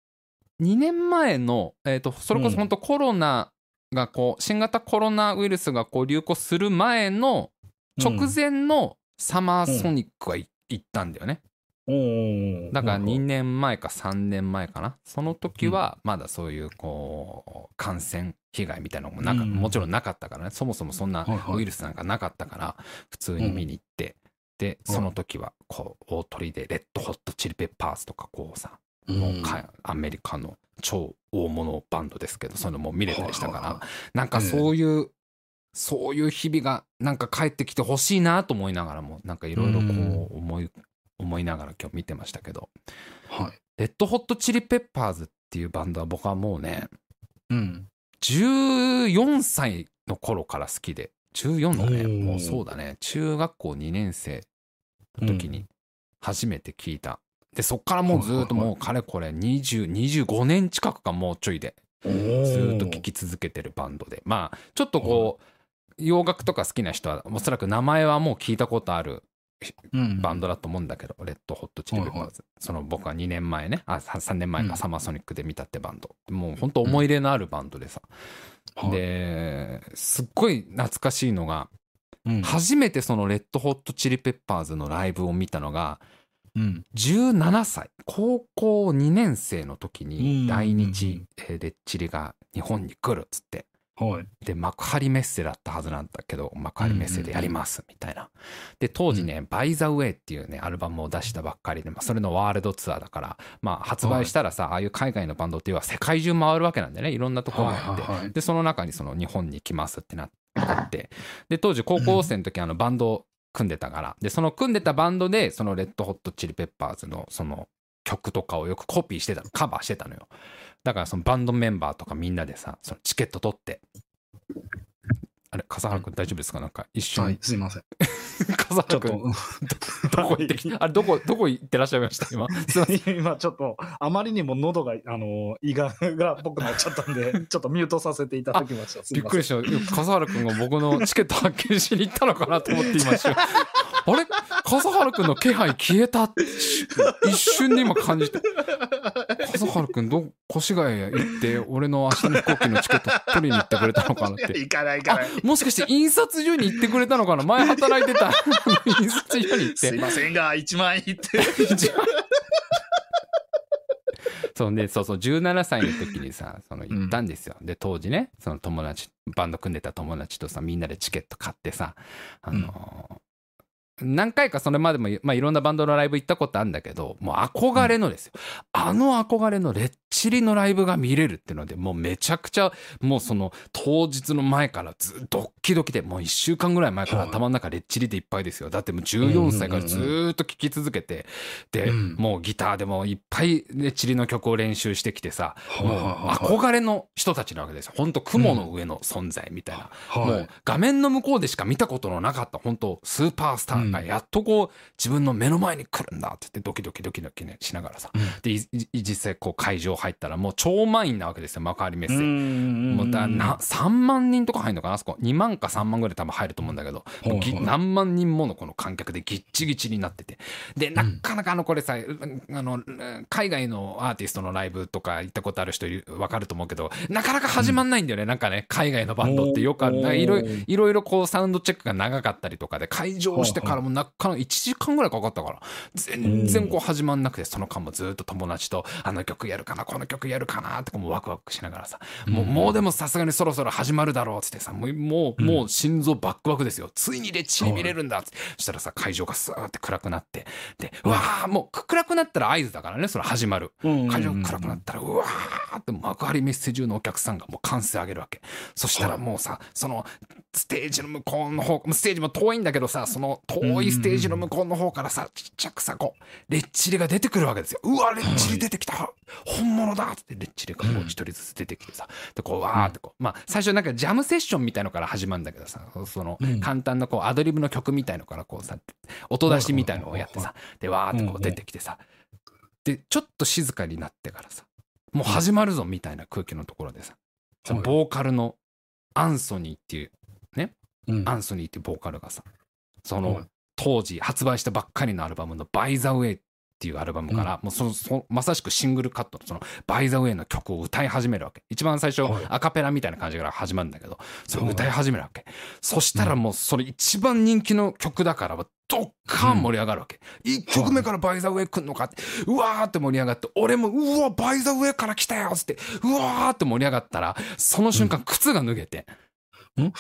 2年前の、えー、とそれこそ本当コロナがこう新型コロナウイルスがこう流行する前の直前のサマーソニックは行ったんだよね。だから2年前か3年前かな。その時はまだそういうこう感染被害みたいなのもなんかうん。もちろんなかったからね。そもそもそんなウイルスなんかなかったから普通に見に行って。でその時はこう大鳥でレッドホットチリペッパーズとかこうさもうかアメリカの超大物バンドですけどそういうのも見れたりしたから。なんかそういう、そういう日々がなんか帰ってきてほしいなと思いながらもなんかいろいろこう思い思いながら今日見てましたけど。はい。レッドホットチリペッパーズっていうバンドは僕はもうねうん。14歳の頃から好きで。14のねもうそうだね。中学校2年生の時に初めて聞いた、でそっからもうずっともうかれこれ2025年近くかもうちょいでずっと聴き続けてるバンドで。まあちょっとこう洋楽とか好きな人はおそらく名前はもう聞いたことあるバンドだと思うんだけど、レッドホットチリペッパーズ、その僕は2年前ね。あ3年前うん。かサマーソニックで見たってバンド、もう本当思い入れのあるバンドでさ、はい。ですっごい懐かしいのがうん。初めてそのレッドホットチリペッパーズのライブを見たのがうん。17歳。高校2年生の時うん。に来日えーレッチリが日本に来るっつって。はい。で幕張メッセだったはずなんだけど幕張メッセでやりますみたいな。で当時ね「バイ・ザ・ウェイ」っていうねアルバムを出したばっかりで、まあ、それのワールドツアーだから、まあ、発売したらさ、ああいう海外のバンドっていうのは世界中回るわけなんでね。いろんなところにあって、でその中にその日本に来ますってなって。で当時高校生の時あのバンドを組んでたから。でその組んでたバンドでそのレッドホットチリペッパーズのその曲とかをよくコピーしてたのカバーしてたのよ。だからそのバンドメンバーとかみんなでさそのチケット取ってあれ笠原君大丈夫ですか？なんか一瞬、はい、すいません。笠原君と、どこ行ってきあれどこどこ行ってらっしゃいました？今。すいません。今ちょっと、あまりにも喉が、あの、胃が、が僕なっちゃったんで、ちょっとミュートさせていただきました。びっくりした。笠原君が僕のチケット発見しに行ったのかなと思って今一瞬あれ？笠原君の気配消えた？一瞬で今感じて笠原君ど越谷へ行って俺の明日の飛行機のチケット取りに行ってくれたのかなって。行かない行かあない。もしかして印刷所に行ってくれたのかな前働いてた。印刷所に行って。すいませんが、1万円いって。そうね、そうそう17歳の時にさその行ったんですよ、で当時ねその友達バンド組んでた友達とさみんなでチケット買ってさあのー何回かそれまでも、まあ、いろんなバンドのライブ行ったことあるんだけどもう憧れのですよ、あの憧れのレッチリのライブが見れるっていうのでもうめちゃくちゃもうその当日の前からずっとドッキドキでもう1週間ぐらい前からはい。頭の中レッチリでいっぱいですよ。だってもう14歳からずーっと聴き続けてで、うん。もうギターでもいっぱいレッチリの曲を練習してきてさもう憧れの人たちなわけですよ。本当雲の上の存在みたいな、もはい。う画面の向こうでしか見たことのなかった本当スーパースターがやっとこう自分の目の前に来るんだって言ってドキドキドキドキねしながらさ。うん。でいい実際こう会場入ったらもう超満員なわけですよ幕張メッセ。もうだもな3万人とか入るのかなあそこ。2万か3万ぐらい多分入ると思うんだけど、いはいぎ何万人ものこの観客でぎっちぎちになってて。でなかなかあのこれさ、あの海外のアーティストのライブとか行ったことある人分かると思うけどなかなか始まんないんだよね、なんかね海外のバンドってよくある。いろいろこうサウンドチェックが長かったりとかで会場してからもなかなか1時間ぐらいかかったから。全然こう始まんなくてその間もずっと友達とあの曲やるかなこの曲やるかなってこうもうワクワクしながらさ。もうもうでもさすがにそろそろ始まるだろうっつってさもうもうもう心臓バックバクですよ。ついにレッチリ見れるんだっつって。そしたらさ会場がスーって暗くなって。でうわーもう暗くなったら合図だからねそれ始まる。会場が暗くなったらうわーって幕張メッセ中のお客さんがもう歓声上げるわけ。そしたらもうさそのステージの向こうの方ステージも遠いんだけどさその遠いステージの向こうの方からさちっちゃくさこうレッチリが出てくるわけですよ。うわレッチリ出てきた。本物だってレッチリがこう一人ずつ出てきてさ。でこうわーってこうまあ最初なんかジャムセッションみたいのから始まるんだけどさそのうん。簡単なこうアドリブの曲みたいのからこうさ音出しみたいのをやってさでわーってこう出てきてさでちょっと静かになってからさもう始まるぞみたいな空気のところでさボーカルのアンソニーっていううん。アンソニーっていうボーカルがさそはいの当時発売したばっかりのアルバムの「バイ・ザ・ウェイ」っていうアルバムから、もうそのそまさしくシングルカットのその「バイ・ザ・ウェイ」の曲を歌い始めるわけ。一番最初、はいアカペラみたいな感じから始まるんだけどそれ歌い始めるわけ、そしたらもうそれ一番人気の曲だからドッカン盛り上がるわけ、一1曲目から「バイ・ザ・ウェイ」来んのかってうわーって盛り上がって俺も「うわバイ・ザ・ウェイから来たよ」っつってうわーって盛り上がったらその瞬間靴が脱げて、ん履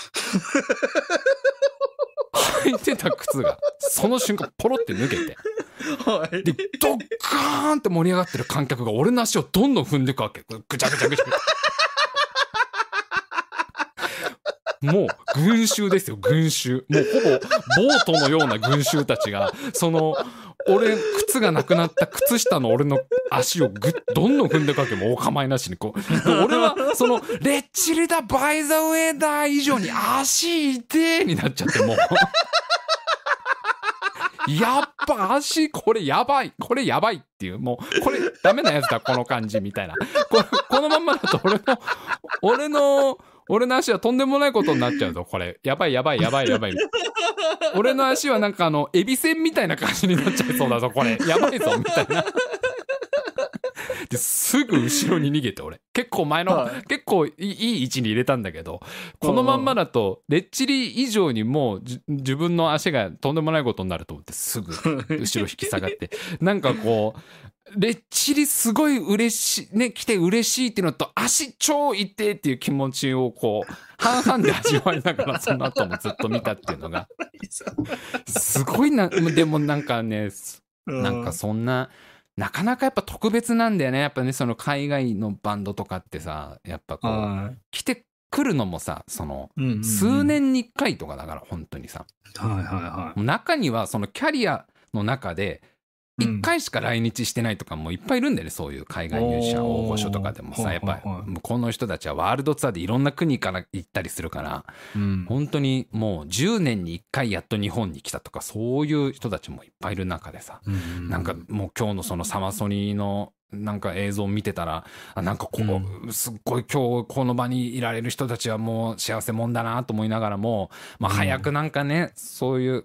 いてた靴がその瞬間ポロって脱げて。はい。でドッカーンって盛り上がってる観客が俺の足をどんどん踏んでいくわけ。ぐちゃぐちゃぐちゃもう群衆ですよ群衆。もうほぼボートのような群衆たちがその俺靴がなくなった靴下の俺の足をぐどんどん踏んでいくわけもお構いなしにこう。俺はそのレッチリだバイザウェイだ以上に足痛えになっちゃってもう。やっぱ足これやばい。これやばいっていうもうこれダメなやつだこの感じみたいな。ここのまんまだと俺の俺の俺の足はとんでもないことになっちゃうぞこれ。やばいやばいやばいやばい。俺の足はなんかあのエビせんみたいな感じになっちゃいそうだぞこれ。やばいぞみたいな。ですぐ後ろに逃げて俺。結構前の、はい。結構いい位置に入れたんだけどこのまんまだとレッチリ以上にもうじ自分の足がとんでもないことになると思ってすぐ 後ろ引き下がって。なんかこうレッチリすごい嬉しいね来て嬉しいっていうのと足超痛いっていう気持ちをこう半々で味わいながら その後もずっと見たっていうのが。すごいなでもなんかねなんかそんな、なかなかやっぱ特別なんだよね。やっぱね、その海外のバンドとかってさ、やっぱこう、は来てくるのもさ、その、数年に1回とかだから、本当にさ。はいはいは中には、そのキャリアの中で、1回しか来日してないとかもいっぱいいるんだよね、そういう海外ミュージシャン、おー。大御所とかでも。さ、やっぱ向こうの人たちはワールドツアーでいろんな国から行ったりするから、い。うん。本当にもう10年に1回やっと日本に来たとか、そういう人たちもいっぱいいる中でさ、うんなんかもう今日のそのサマソニーのなんか映像を見てたら、あなんかこう、すっごい今日この場にいられる人たちはもう幸せもんだなと思いながらも、まあうん。早くなんかね、そういう、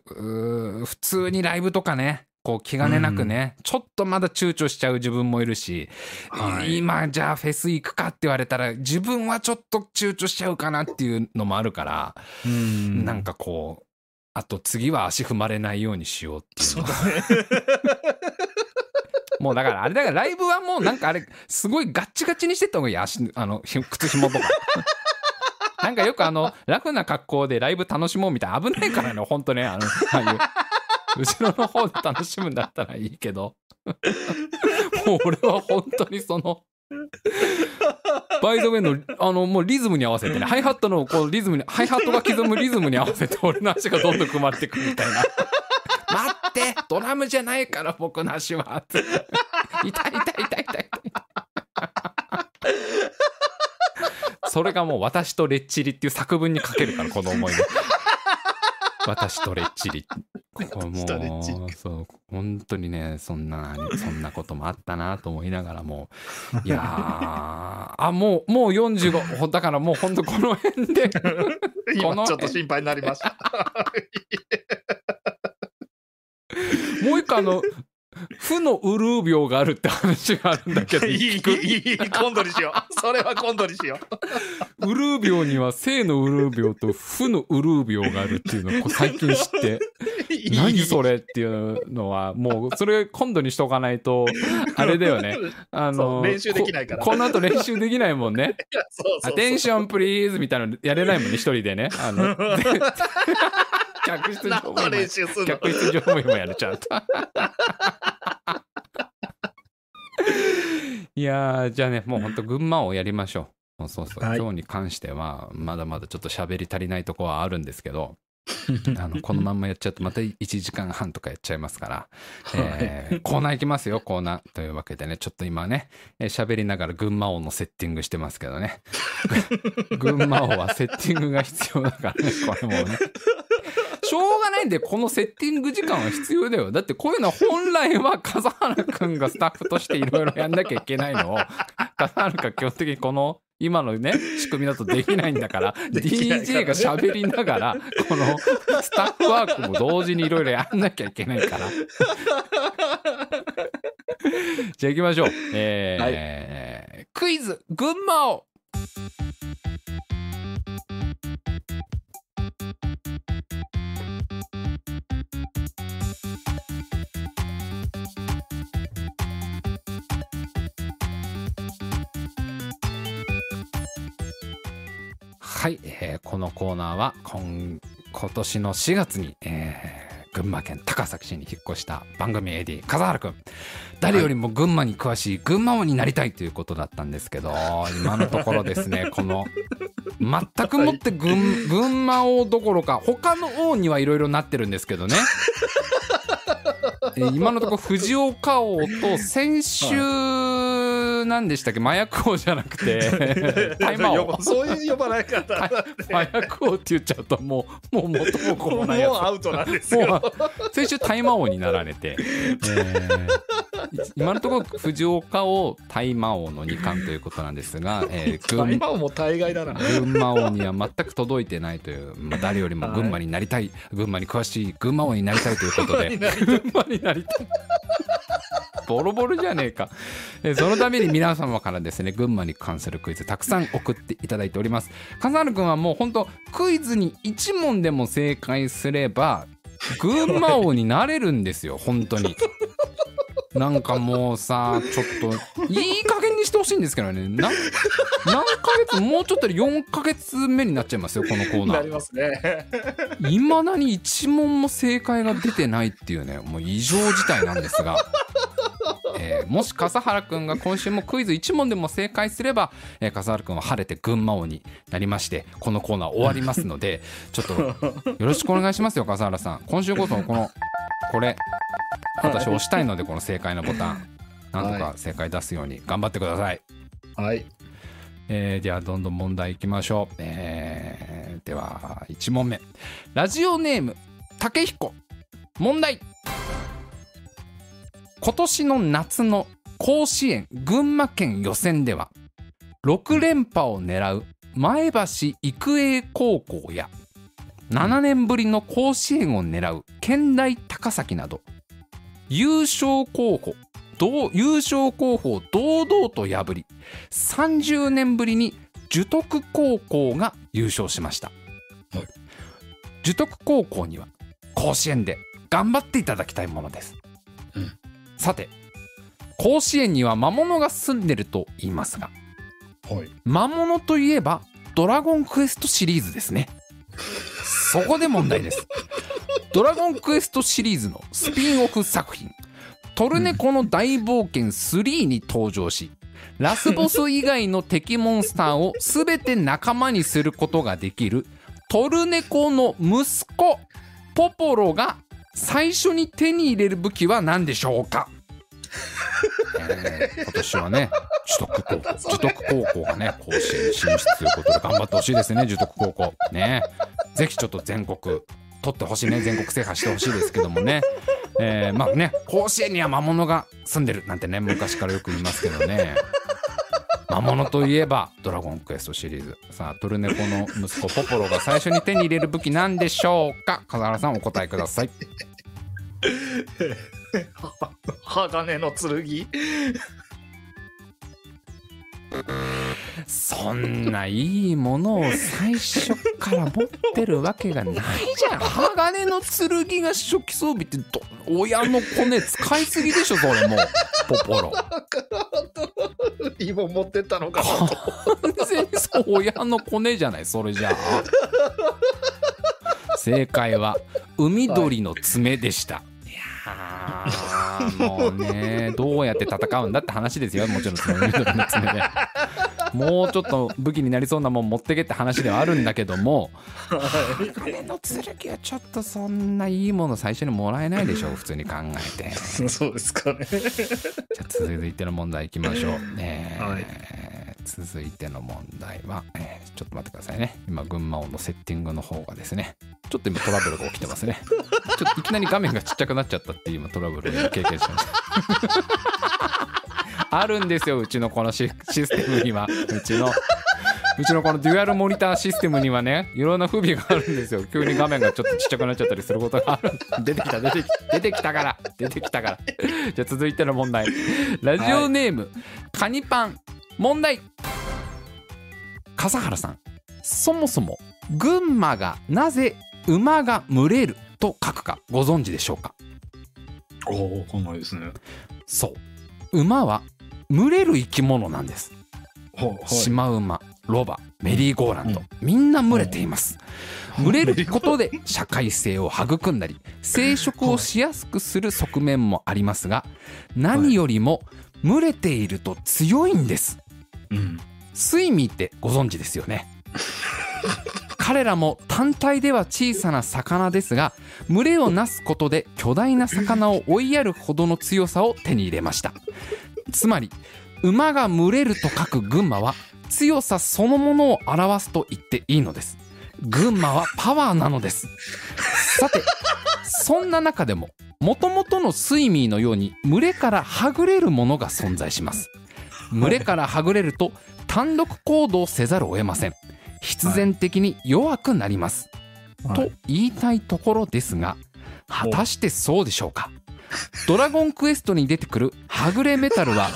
普通にライブとかね、こう気兼ねなくね、ちょっとまだ躊躇しちゃう自分もいるし、はい。今じゃあフェス行くかって言われたら自分はちょっと躊躇しちゃうかなっていうのもあるから、うん。なんかこう、あと次は足踏まれないようにしようっていうの。はそう。だね。もうだからあれだからライブはもうなんかあれすごいガッチガチにしてった方がいい。足あのひ靴紐とか。なんかよくあのラフな格好でライブ楽しもうみたいな。危ないからね本当ねあのああいう 後ろの方で楽しむんだったらいいけど。もう俺は本当にそのバイザウェイのあのもうリズムに合わせてね。ハイハットのこうリズムにハイハットが刻むリズムに合わせて俺の足がどんどん組まれてくみたいな。待ってドラムじゃないから僕の足は。って痛い痛い痛い痛い痛い。それがもう「私とレッチリ」っていう作文に書けるからこの思い出。私とレッチリ。これもうそう本当にねそんな そんなこともあったなと思いながらも。いやーあもうもう45だからもう本当この辺で。こ の今ちょっと心配になりました。もう一個あの負のウルー病があるって話があるんだけどいい、いい、いい、今度にしよう。それは今度にしよウルー病には性のウルー病と負のウルー病があるっていうのを最近知って。何それっていうのはもうそれ今度にしとかないと あれだよね。あそのう練習できないから。ここの後練習できないもんね。アテンションプリーズみたいなのやれないもんね一人でね。あので 客室乗務員も練習するの？客室乗務員もやれちゃうと。いやーじゃあねもうほんと群馬をやりましょう。そうそうそう、はい。今日に関してはまだまだちょっと喋り足りないとこはあるんですけど あのこのまんまやっちゃうとまた1時間半とかやっちゃいますから、えーコーナー行きますよコーナーというわけでね。ちょっと今ねえー喋りながら群馬王のセッティングしてますけどね。群馬王はセッティングが必要だからねこれもうねしょうがないんでこのセッティング時間は必要だよ。だってこういうのは本来は笠原くんがスタッフとしていろいろやんなきゃいけないの。を笠原が基本的にこの今のね仕組みだとできないんだから。DJ ねが喋りながらこのスタッフワークも同時にいろいろやんなきゃいけないから。じゃあ行きましょう。えークイズ群馬をはい、えーこのコーナーは今今年の4月に、えー群馬県高崎市に引っ越した番組 AD 笠原くん。誰よりも群馬に詳しい群馬王になりたいということだったんですけど今のところですね この全くもって群群馬王どころか他の王にはいろいろなってるんですけどね。えー今のところ藤岡王と先週何でしたっけ？麻薬王じゃなくて。大麻王。そういう呼ばない方麻薬王って言っちゃうともうもう元も子もうもないやつ。アウトなんですもよ。う先週大麻王になられて、えー。今のところ藤岡王大麻王の2冠ということなんですが、えー群今はもう大概だな。群馬王には全く届いてないという、まあ、誰よりも群馬になりたい、群馬に詳しい群馬王になりたいということで。群馬になりたい ボロボロじゃねえか。えそのために皆様からですね、群馬に関するクイズたくさん送っていただいております。笠原くんはもう本当クイズに1問でも正解すれば、群馬王になれるんですよ、本当に。なんかもうさ、ちょっと、いい加減にしてほしいんですけどね。な何ヶ月、もうちょっとで4ヶ月目になっちゃいますよ、このコーナー。なりますね。いまだに1問も正解が出てないっていうねもう異常事態なんですが、えーもし笠原くんが今週もクイズ1問でも正解すれば、えー笠原くんは晴れて群馬王になりましてこのコーナー終わりますのでちょっとよろしくお願いしますよ笠原さん今週こそこのこれ私押したいのでこの正解のボタン。なんとか正解出すように頑張ってください。はい。えーではどんどん問題いきましょう、えーでは1問目。ラジオネーム竹彦問題。今年の夏の甲子園群馬県予選では6連覇を狙う前橋育英高校や7年ぶりの甲子園を狙う県大高崎など優勝候補同優勝候補を堂々と破り30年ぶりに樹徳高校が優勝しました、はい。樹徳高校には甲子園で頑張っていただきたいものです、うん。さて甲子園には魔物が住んでると言いますがはい。魔物といえばドラゴンクエストシリーズですねそこで問題です。ドラゴンクエストシリーズのスピンオフ作品。トルネコの大冒険3に登場しラスボス以外の敵モンスターを全て仲間にすることができるトルネコの息子ポポロが最初に手に入れる武器は何でしょうか、え今年はね樹徳高校樹徳高校がね甲子園進出ということで頑張ってほしいですね樹徳高校。ね。ぜひちょっと全国取ってほしいね全国制覇してほしいですけどもね。えーまあね甲子園には魔物が住んでるなんてね昔からよく言いますけどね。魔物といえば「ドラゴンクエスト」シリーズ。さあトルネコの息子ポポロが最初に手に入れる武器なんでしょうか？笠原さんお答えください。鋼の剣。そんないいものを最初から持ってるわけがないじゃん。鋼の剣が初期装備ってど親のコネ使いすぎでしょそれもう。ポポロ。いいもん持ってったのかなと。完全にそう親のコネじゃないそれじゃあ。正解は海鳥の爪でした、い、やーもうねどうやって戦うんだって話ですよ。もちろんその海鳥の爪で。もうちょっと武器になりそうなもん持ってけって話ではあるんだけども鋼の剣はちょっとそんないいもの最初にもらえないでしょ普通に考えて。そうですかね。じゃあ続いての問題いきましょう。ねえ。はい続いての問題は、えーちょっと待ってくださいね。今、群馬音のセッティングの方がですね、ちょっと今トラブルが起きてますね。ちょっといきなり画面がちっちゃくなっちゃったっていう今トラブルを今経験しました。あるんですよ、うちのこのシシステムには。うちの。うちのこのデュアルモニターシステムにはね、いろんな不備があるんですよ。急に画面がちょっとちっちゃくなっちゃったりすることがある。出てきた、出てきた、出てきたから、出てきたから。じゃあ続いての問題。ラジオネーム、カニパン。問題。笠原さん。そもそも、群馬がなぜ馬が群れると書くかご存知でしょうか？おお、こんないですね。そう。馬は群れる生き物なんです。はい。シマウマ、ロバ、メリーゴーランド、みんな群れています。群れることで社会性を育んだり、生殖をしやすくする側面もありますが、何よりも群れていると強いんです。うん。スイミーってご存知ですよね。彼らも単体では小さな魚ですが群れをなすことで巨大な魚を追いやるほどの強さを手に入れましたつまり馬が群れると書く群馬は強さそのものを表すと言っていいのです群馬はパワーなのですさてそんな中でももともとのスイミーのように群れからはぐれるものが存在します群れからはぐれると単独行動せざるを得ません。必然的に弱くなります、はい。と言いたいところですが果たしてそうでしょうか？ドラゴンクエストに出てくるはぐれメタルは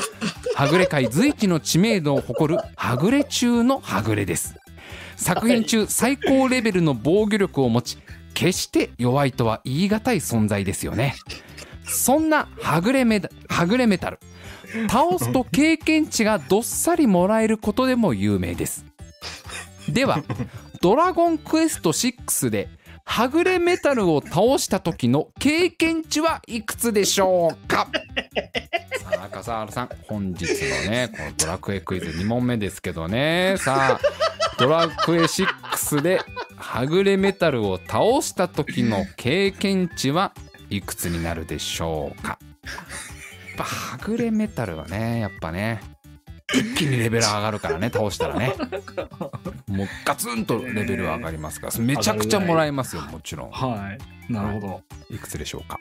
はぐれ界随一の知名度を誇るはぐれ中のはぐれです。作品中最高レベルの防御力を持ち決して弱いとは言い難い存在ですよね。そんなはぐれメタはぐれメタル倒すと経験値がどっさりもらえることでも有名です。では「ドラゴンクエスト6」ではぐれメタルを倒した時の経験値はいくつでしょうか？さあ笠原さん本日のねこのドラクエクイズ2問目ですけどね。さあドラクエ6ではぐれメタルを倒した時の経験値はいくつになるでしょうか？ぱはぐれメタルはねやっぱね。一気にレベル上がるからね倒したらね。もうガツンとレベル上がりますから。めちゃくちゃもらえますよもちろん。はい。なるほど。いくつでしょうか？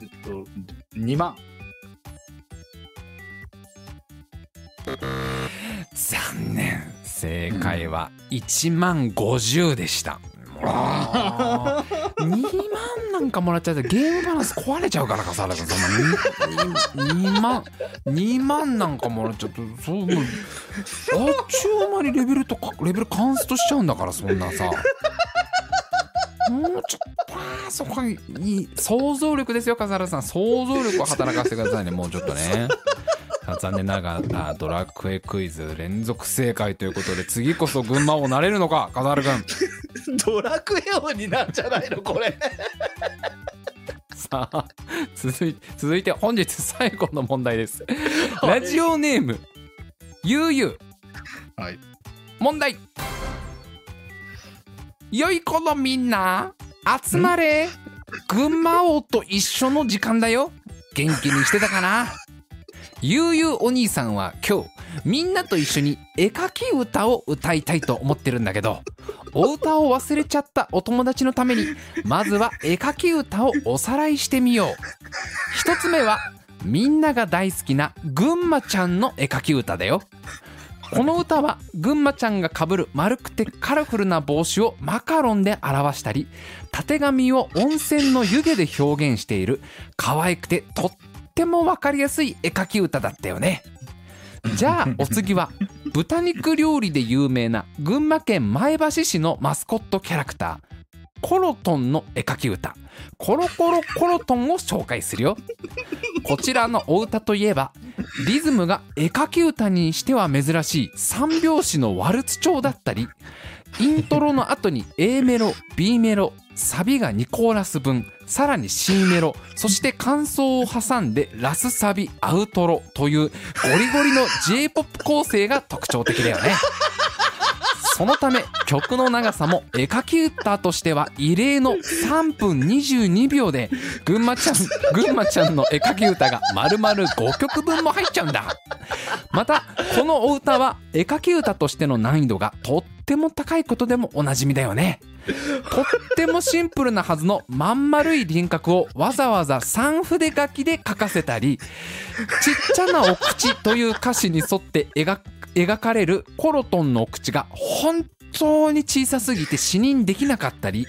えっと、2万。残念。正解は1万50でした、もう2 万なんかもらっちゃってゲームバランス壊れちゃうから笠原君そんな 2, 2万2万なんかもらっちゃってそうもうあっちゅう間にレベルとかレベルカンストしちゃうんだからそんなさ。もうちょっとあーそこはいい想像力ですよ笠原さん想像力を働かせてくださいねもうちょっとね。残念ながらドラクエクイズ連続不正解ということで次こそ群馬王なれるのか笠原君 ドラクエ王になるんじゃないのこれ。さあ続い続いて本日最後の問題です。ラジオネームゆうゆう。はい。問題。良い子のみんな集まれ。群馬王と一緒の時間だよ。元気にしてたかな？ゆうゆうお兄さんは今日みんなと一緒に絵描き歌を歌いたいと思ってるんだけどお歌を忘れちゃったお友達のためにまずは絵描き歌をおさらいしてみよう。一つ目はみんなが大好きな群馬ちゃんの絵描き歌だよ。この歌はぐんまちゃんがかぶる丸くてカラフルな帽子をマカロンで表したりたてがみを温泉の湯気で表現している可愛くてとっても分かりやすい絵描き歌だったよね。じゃあお次は豚肉料理で有名な群馬県前橋市のマスコットキャラクターコロトンの絵描き歌。コロコロコロトンを紹介するよ。こちらのお歌といえばリズムが絵描き歌にしては珍しい三拍子のワルツ調だったりイントロの後に A メロ B メロサビが2コーラス分。さらに C メロ。そして感想を挟んでラスサビアウトロというゴリゴリの J-POP 構成が特徴的だよね。そのため曲の長さも絵描き歌としては異例の3分22秒で群馬ちゃん群馬ちゃんの絵描き歌が丸々5曲分も入っちゃうんだ。またこのお歌は絵描き歌としての難易度がとっても高いことでもおなじみだよね。とってもシンプルなはずのまん丸い輪郭をわざわざ三筆書きで書かせたりちっちゃなお口という歌詞に沿って描描かれるコロトンのお口が本当に小さすぎて視認できなかったり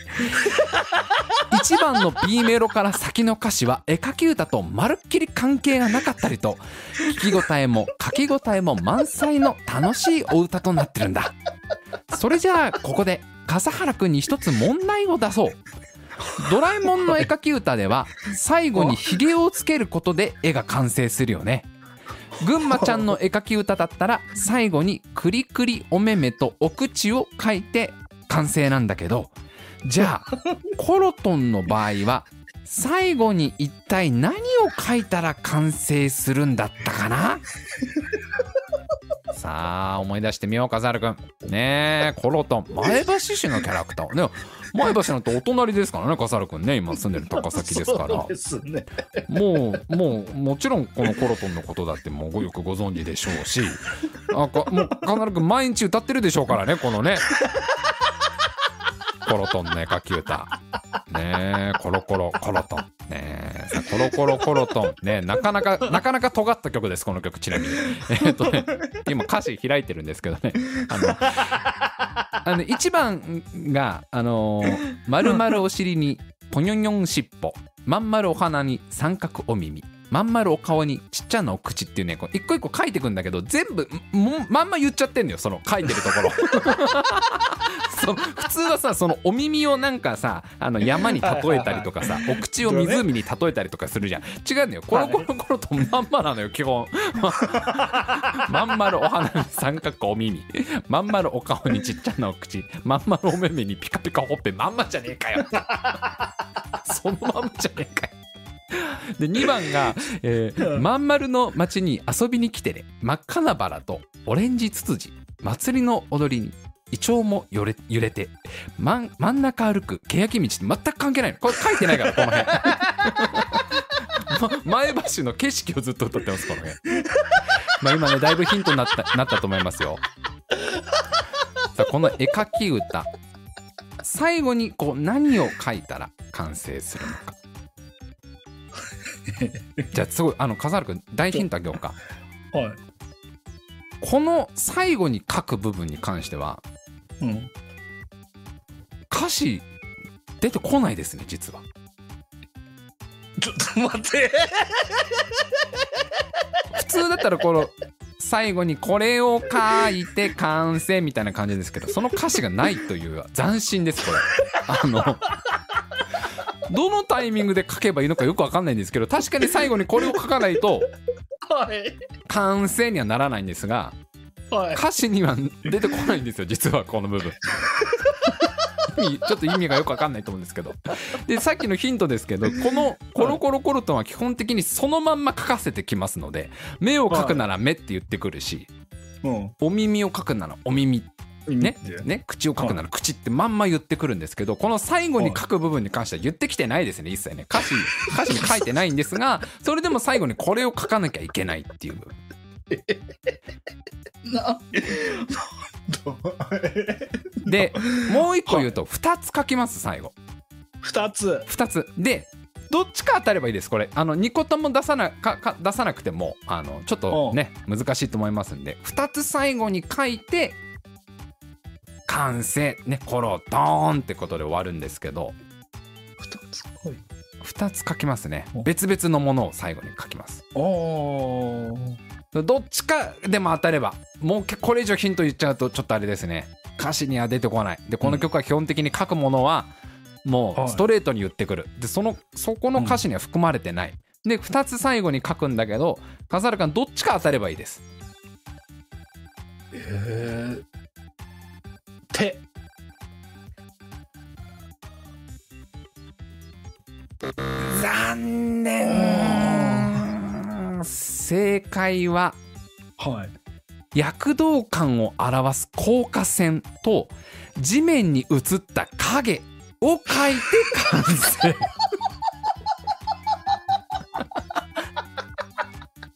1番の B メロから先の歌詞は絵描き歌とまるっきり関係がなかったりと聞き応えも書き応えも満載の楽しいお歌となってるんだそれじゃあここで笠原くんに一つ問題を出そう。ドラえもんの絵描き歌では最後にひげをつけることで絵が完成するよね。群馬ちゃんの絵描き歌だったら最後にくりくりお目目とお口を描いて完成なんだけど。じゃあコロトンの場合は最後に一体何を描いたら完成するんだったかな？さあ思い出してみよう笠原くんねえコロトン。前橋市のキャラクター。ね前橋なんてお隣ですからね笠原くんね。今住んでる高崎ですから。ね。もうもうもちろんこのコロトンのことだってもうごよくご存知でしょうし。あかもう必ず毎日歌ってるでしょうからねこのねコロトンの絵描き歌。ねコロコロコロトン。ねさコロコロコロトン。ねなかなかなかなか尖った曲ですこの曲ちなみに。えっとね今歌詞開いてるんですけどね。あのあの1番があのー丸々お尻にポニョニョン尻尾。まん丸お鼻に三角お耳。まん丸お顔にちっちゃなお口っていうねこう一個一個書いてくんだけど全部もまんま言っちゃってんのよその書いてるところ。そ普通はさそのお耳をなんかさあの山に例えたりとかさお口を湖に例えたりとかするじゃん。違うのよ。コロコロコロとまんまなのよ基本。まん丸お鼻に三角お耳。まん丸お顔にちっちゃなお口。まん丸お目目にピカピカほっぺ。まんまじゃねえかよそのまんまじゃねえかよで2番が、えーまん丸の町に遊びに来てね。真っ赤なバラとオレンジツツジ。祭りの踊りにイチョウも揺れ揺れて。真ん真ん中歩く欅道って全く関係ないの。これ書いてないからこの辺。ま 前橋の景色をずっと歌ってますこの辺。まあ今ねだいぶヒントになったなったと思いますよ。さあこの絵描き歌。最後にこう何を書いたら完成するのか じゃあすごいあの笠原君大ヒントあげようかはい。この最後に書く部分に関してはうん。歌詞出てこないですね実はちょっと待って。普通だったらこの最後にこれを書いて完成みたいな感じですけどその歌詞がないという斬新ですこれあのどのタイミングで書けばいいのかよくわかんないんですけど確かに最後にこれを書かないとはい。完成にはならないんですがはい。歌詞には出てこないんですよ実はこの部分ちょっと意味がよくわかんないと思うんですけどでさっきのヒントですけどこの「コロコロコロトン」は基本的にそのまんま書かせてきますので目を描くなら目って言ってくるしうん。お耳を描くならお耳ねね口を描くなら口ってまんま言ってくるんですけどこの最後に書く部分に関しては言ってきてないですね一切ね。歌詞 歌詞に書いてないんですがそれでも最後にこれを書かなきゃいけないっていう。でもう一個言うと2つ書きます最後二つ。2つでどっちか当たればいいですこれあの2個とも出さなかか出さなくてもあのちょっとね難しいと思いますんで2つ最後に書いて完成。ねコロドーンってことで終わるんですけど。二つ。はい。2つ書きますね。お。別々のものを最後に書きます。おー。どっちかでも当たればもうけこれ以上ヒント言っちゃうとちょっとあれですね。歌詞には出てこない。でこの曲は基本的に書くものはもはい。うストレートに言ってくる。でそのそこの歌詞には含まれてない、で2つ最後に書くんだけど笠原君どっちか当たればいいです。えー。手。残念正解ははい。躍動感を表す効果線と地面に映った影を書いて完成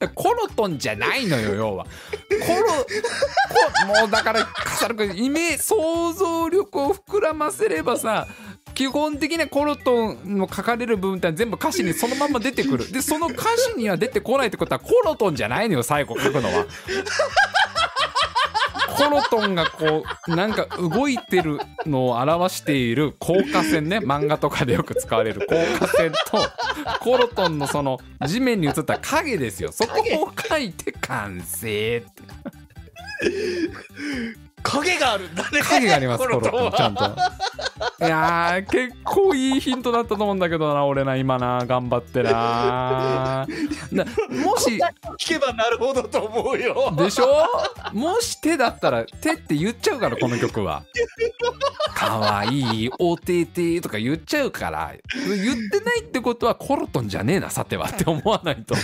コロトンじゃないのよ要は。コロもうだから笠原君イメ想像力を膨らませればさ基本的なコロトンの書かれる部分って全部歌詞にそのまま出てくる。でその歌詞には出てこないってことはコロトンじゃないのよ最後書くのは。コロトンがこうなんか動いてるのを表している効果線ね漫画とかでよく使われる効果線とコロトンのその地面に映った影ですよ。そこを描いて完成って。影がある。んだね。影がありますコロちゃんと。いやー結構いいヒントだったと思うんだけどな俺な今な頑張ってな。なもし聞けばなるほどと思うよ。でしょ？もし手だったら手って言っちゃうからこの曲は。かわいいおててとか言っちゃうから。言ってないってことはコロトンじゃねえなさてはって思わないと。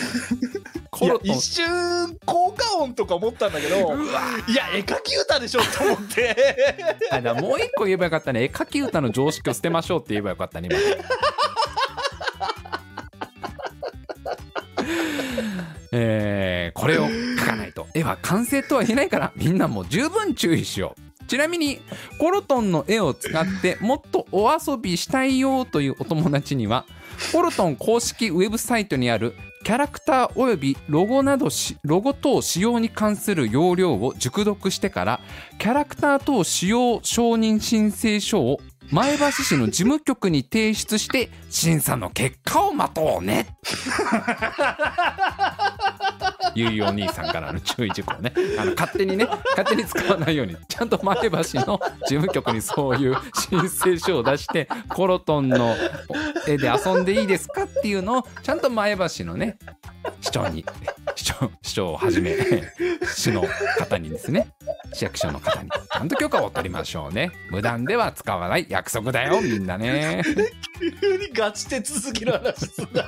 コロトン。一瞬効果音とか思ったんだけどうわいや絵描き歌でしょと思って。あだもう一個言えばよかったね。絵描き歌の常識を捨てましょうって言えばよかったね今。えーこれを描かないと。絵は完成とは言えないからみんなも十分注意しよう。ちなみにコロトンの絵を使ってもっとお遊びしたいよというお友達にはコロトン公式ウェブサイトにあるキャラクターおよびロゴなどしロゴ等使用に関する要領を熟読してからキャラクター等使用承認申請書を前橋市の事務局に提出して審査の結果を待とうね。ゆいお兄さんからの注意事項ね。あの勝手にね勝手に使わないように。ちゃんと前橋の事務局にそういう申請書を出してコロトンの絵で遊んでいいですかっていうのをちゃんと前橋のね市長に市長市長をはじめ市の方にですね。市役所の方に。ちゃんと許可を取りましょうね。無断では使わない。約束だよ。みんなね。急にガチ手続きの話すんだ。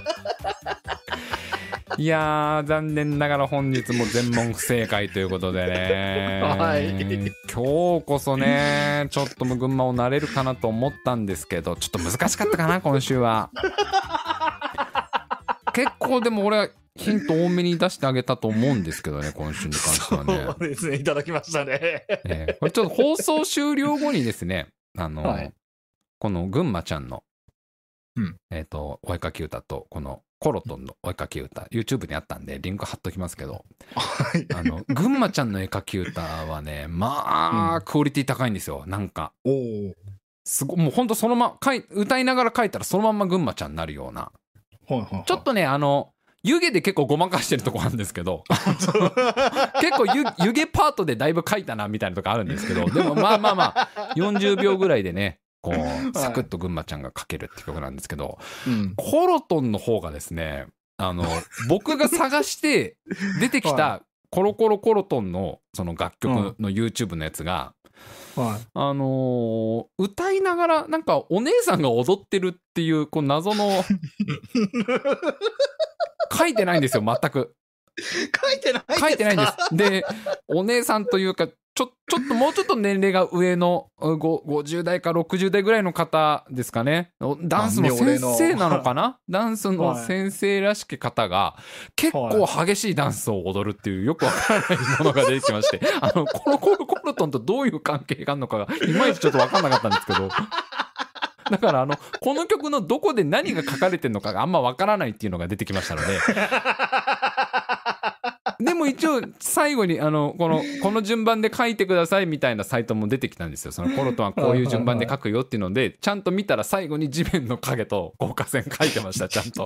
いやー残念ながら本日も全問不正解ということでね。はい。今日こそねちょっともう群馬をなれるかなと思ったんですけどちょっと難しかったかな今週は。結構でも俺はヒント多めに出してあげたと思うんですけどね 今週に関してはねそうですね。いただきましたね。ええこれちょっと放送終了後にですね、あの、はいこの群馬ちゃんの、うんえっ、と、お絵かき歌と、このコロトンのお絵かき歌、YouTube にあったんで、リンク貼っときますけど、はい。あの、群馬ちゃんの絵かき歌はね、まあ、クオリティ高いんですよ。なんか、おお。すごもうほんとそのま、かい歌いながら書いたらそのまんま群馬ちゃんになるような。はいはいはい。ちょっとね、あの、湯気で結構ごまかしてるとこあるんですけど、結構湯湯気パートでだいぶ書いたなみたいなとこあるんですけど、でもまあまあまあ、40秒ぐらいでね、こう、サクッと群馬ちゃんが書けるって曲なんですけど、うん。コロトンの方がですね、あの、僕が探して出てきはたコロコロコロトンのその楽曲の YouTube のやつが、はい。あのー歌いながらなんかお姉さんが踊ってるっていうこう謎の 書いてないんですよ全く。書いてない書いてないんです。でお姉さんというかちょちょっともうちょっと年齢が上のうご50代か60代ぐらいの方ですかね。ダンスの。先生なのかな？ダンスの先生らしき方が結構激しいダンスを踊るっていうよくわからないものが出てきまして。あのコロコロコロトンとどういう関係があるのかがいまいちちょっとわかんなかったんですけどだからあのこの曲のどこで何が書かれてるのかがあんまわからないっていうのが出てきましたので でも一応最後にあのこのこの順番で書いてくださいみたいなサイトも出てきたんですよ。そのコロトンはこういう順番で書くよっていうのでちゃんと見たら最後に地面の影と豪華線書いてましたちゃんと。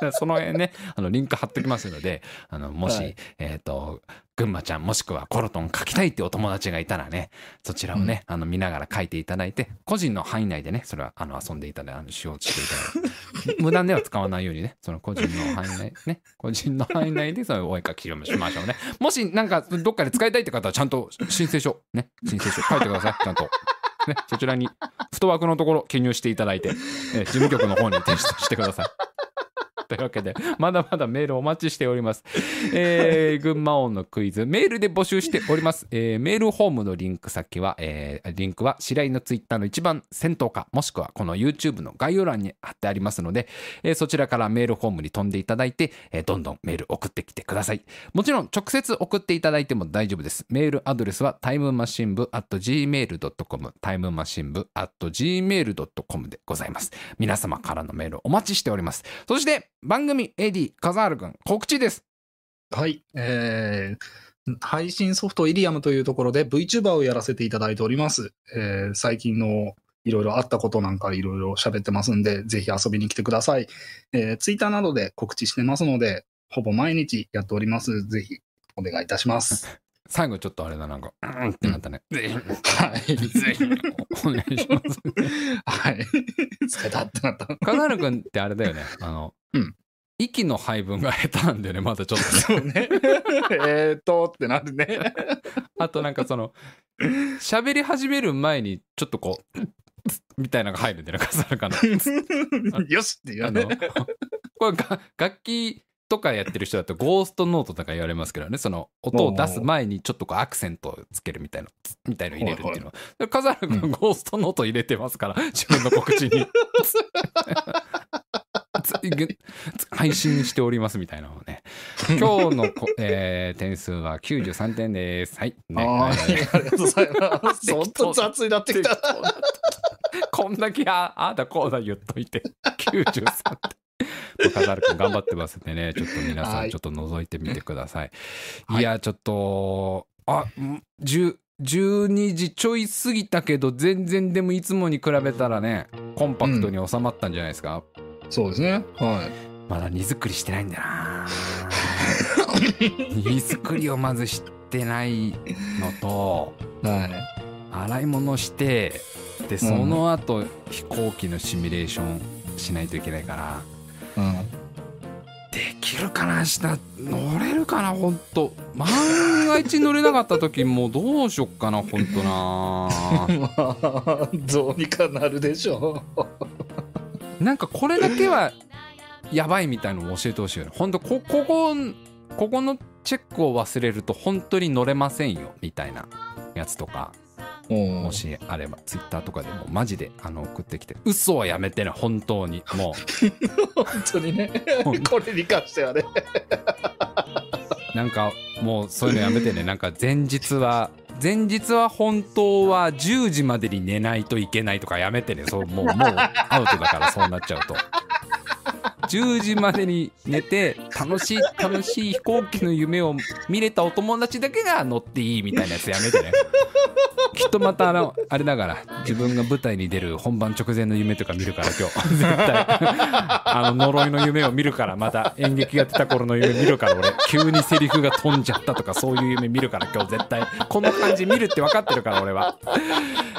その辺ねあのリンク貼っておきますのであのもし、はい。えっ、と群馬ちゃんもしくはコロトン書きたいってお友達がいたらねそちらをね、あの見ながら書いていただいて個人の範囲内でねそれはあの遊んでいただいてあの使用していただいて。無断では使わないようにねその個人の範囲内ね個人の範囲内でそのお絵かきをしましょうね。もしなんかどっかで使いたいって方はちゃんと申請書ね申請書書いてください。ちゃんと。ね、そちらにフットワークのところ記入していただいて、えー事務局の方に提出してください。というわけで、まだまだメールお待ちしております。えー、群馬音のクイズ、メールで募集しております。えーメールホームのリンク先は、えーリンクは白井のツイッターの一番先頭か、もしくはこの YouTube の概要欄に貼ってありますので、えーそちらからメールホームに飛んでいただいて、えーどんどんメール送ってきてください。もちろん、直接送っていただいても大丈夫です。メールアドレスはタイムマシン部 at gmail.com、タイムマシン部 at gmail.com でございます。皆様からのメールお待ちしております。そして、番組 AD カザール君、告知です。はい。えー、配信ソフトイリアムというところで VTuber をやらせていただいております。えー、最近のいろいろあったことなんかいろいろ喋ってますんで、ぜひ遊びに来てください。えー、ツイッターなどで告知してますので、ほぼ毎日やっております。ぜひお願いいたします。最後ちょっとあれだ、なんか、うんってなったね。ぜひ、はい。ぜひ、お願いします。はい。疲れたってなった。カザール君ってあれだよね。あの、うん息の配分が下手なんだよね、まだちょっとね。そうね。えーっとってなるね。あとなんかその、喋り始める前に、ちょっとこう、みたいなのが入るんだよね、カザール君の。よしって言あのうね。これが楽器とかやってる人だとゴーストノートとか言われますけどねその音を出す前にちょっとこうアクセントをつけるみたいなみたいの入れるっていうのはカザール君ゴーストノート入れてますから自分の告知に配信しておりますみたいなのをね。今日のこ、えー点数は93点です。はい、ね。はい、えーありがとうございます。本当雑になってきた。こんだけああだこうだ言っといて。93点。カザール君頑張ってますんでね。ちょっと皆さはい。んちょっと覗いてみてください。はい。い、やちょっとあん10 12時ちょい過ぎたけど全然でもいつもに比べたらねコンパクトに収まったんじゃないですか、そうですね。はまだ荷造りしてないんだな 荷造りをまずしてないのとい。はい。洗い物してでその後、飛行機のシミュレーションしないといけないからうん。できるかな明日乗れるかな本当万が一乗れなかった時もうどうしよっかな本当な まあ、どうにかなるでしょなんかこれだけはやばいみたいのを教えてほしいよね本当こここここのチェックを忘れると本当に乗れませんよみたいなやつとかう。ももしあればツイッターとかでもマジであの送ってきて嘘はやめてね本当にも 本当にね。これに関してはね。うなんかもうそういうのやめてねなんか前日は前日は本当は10時までに寝ないといけないとかやめてね。そうもうもうアウトだからそうなっちゃうと。10時までに寝て楽しい楽しい飛行機の夢を見れたお友達だけが乗っていいみたいなやつやめてね。きっとまたあのあれだから自分が舞台に出る本番直前の夢とか見るから今日。絶対。あの呪いの夢を見るからまた演劇やってた頃の夢見るから俺。急にセリフが飛んじゃったとかそういう夢見るから今日絶対。この感じ見るって分かってるから俺は。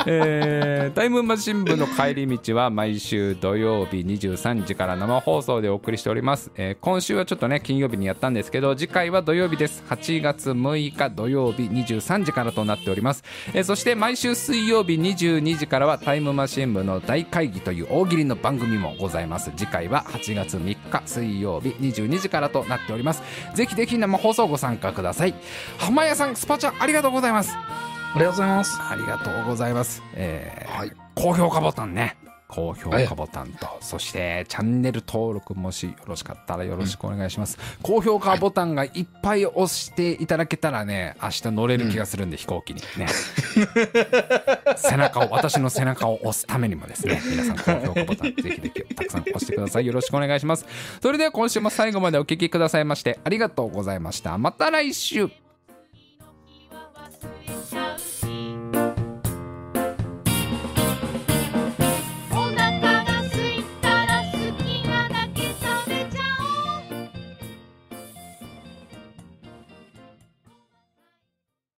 えータイムマシン部の帰り道は毎週土曜日23時から生放送。でお送りしております、えー今週はちょっとね金曜日にやったんですけど次回は土曜日です。8月6日土曜日23時からとなっております、えーそして毎週水曜日22時からはタイムマシン部の大会議という大喜利の番組もございます。次回は8月3日水曜日22時からとなっております。ぜひぜひ生放送ご参加ください。浜谷さんスパチャありがとうございます。ありがとうございます。ありがとうございます。えーはい。高評価ボタンね。高評価ボタンと、そしてチャンネル登録もしよろしかったらよろしくお願いします。高評価ボタンがいっぱい押していただけたらね、明日乗れる気がするんで、飛行機にね。背中を、私の背中を押すためにもですね、皆さん高評価ボタンぜひぜひたくさん押してください。よろしくお願いします。それでは今週も最後までお聞きくださいましてありがとうございました。また来週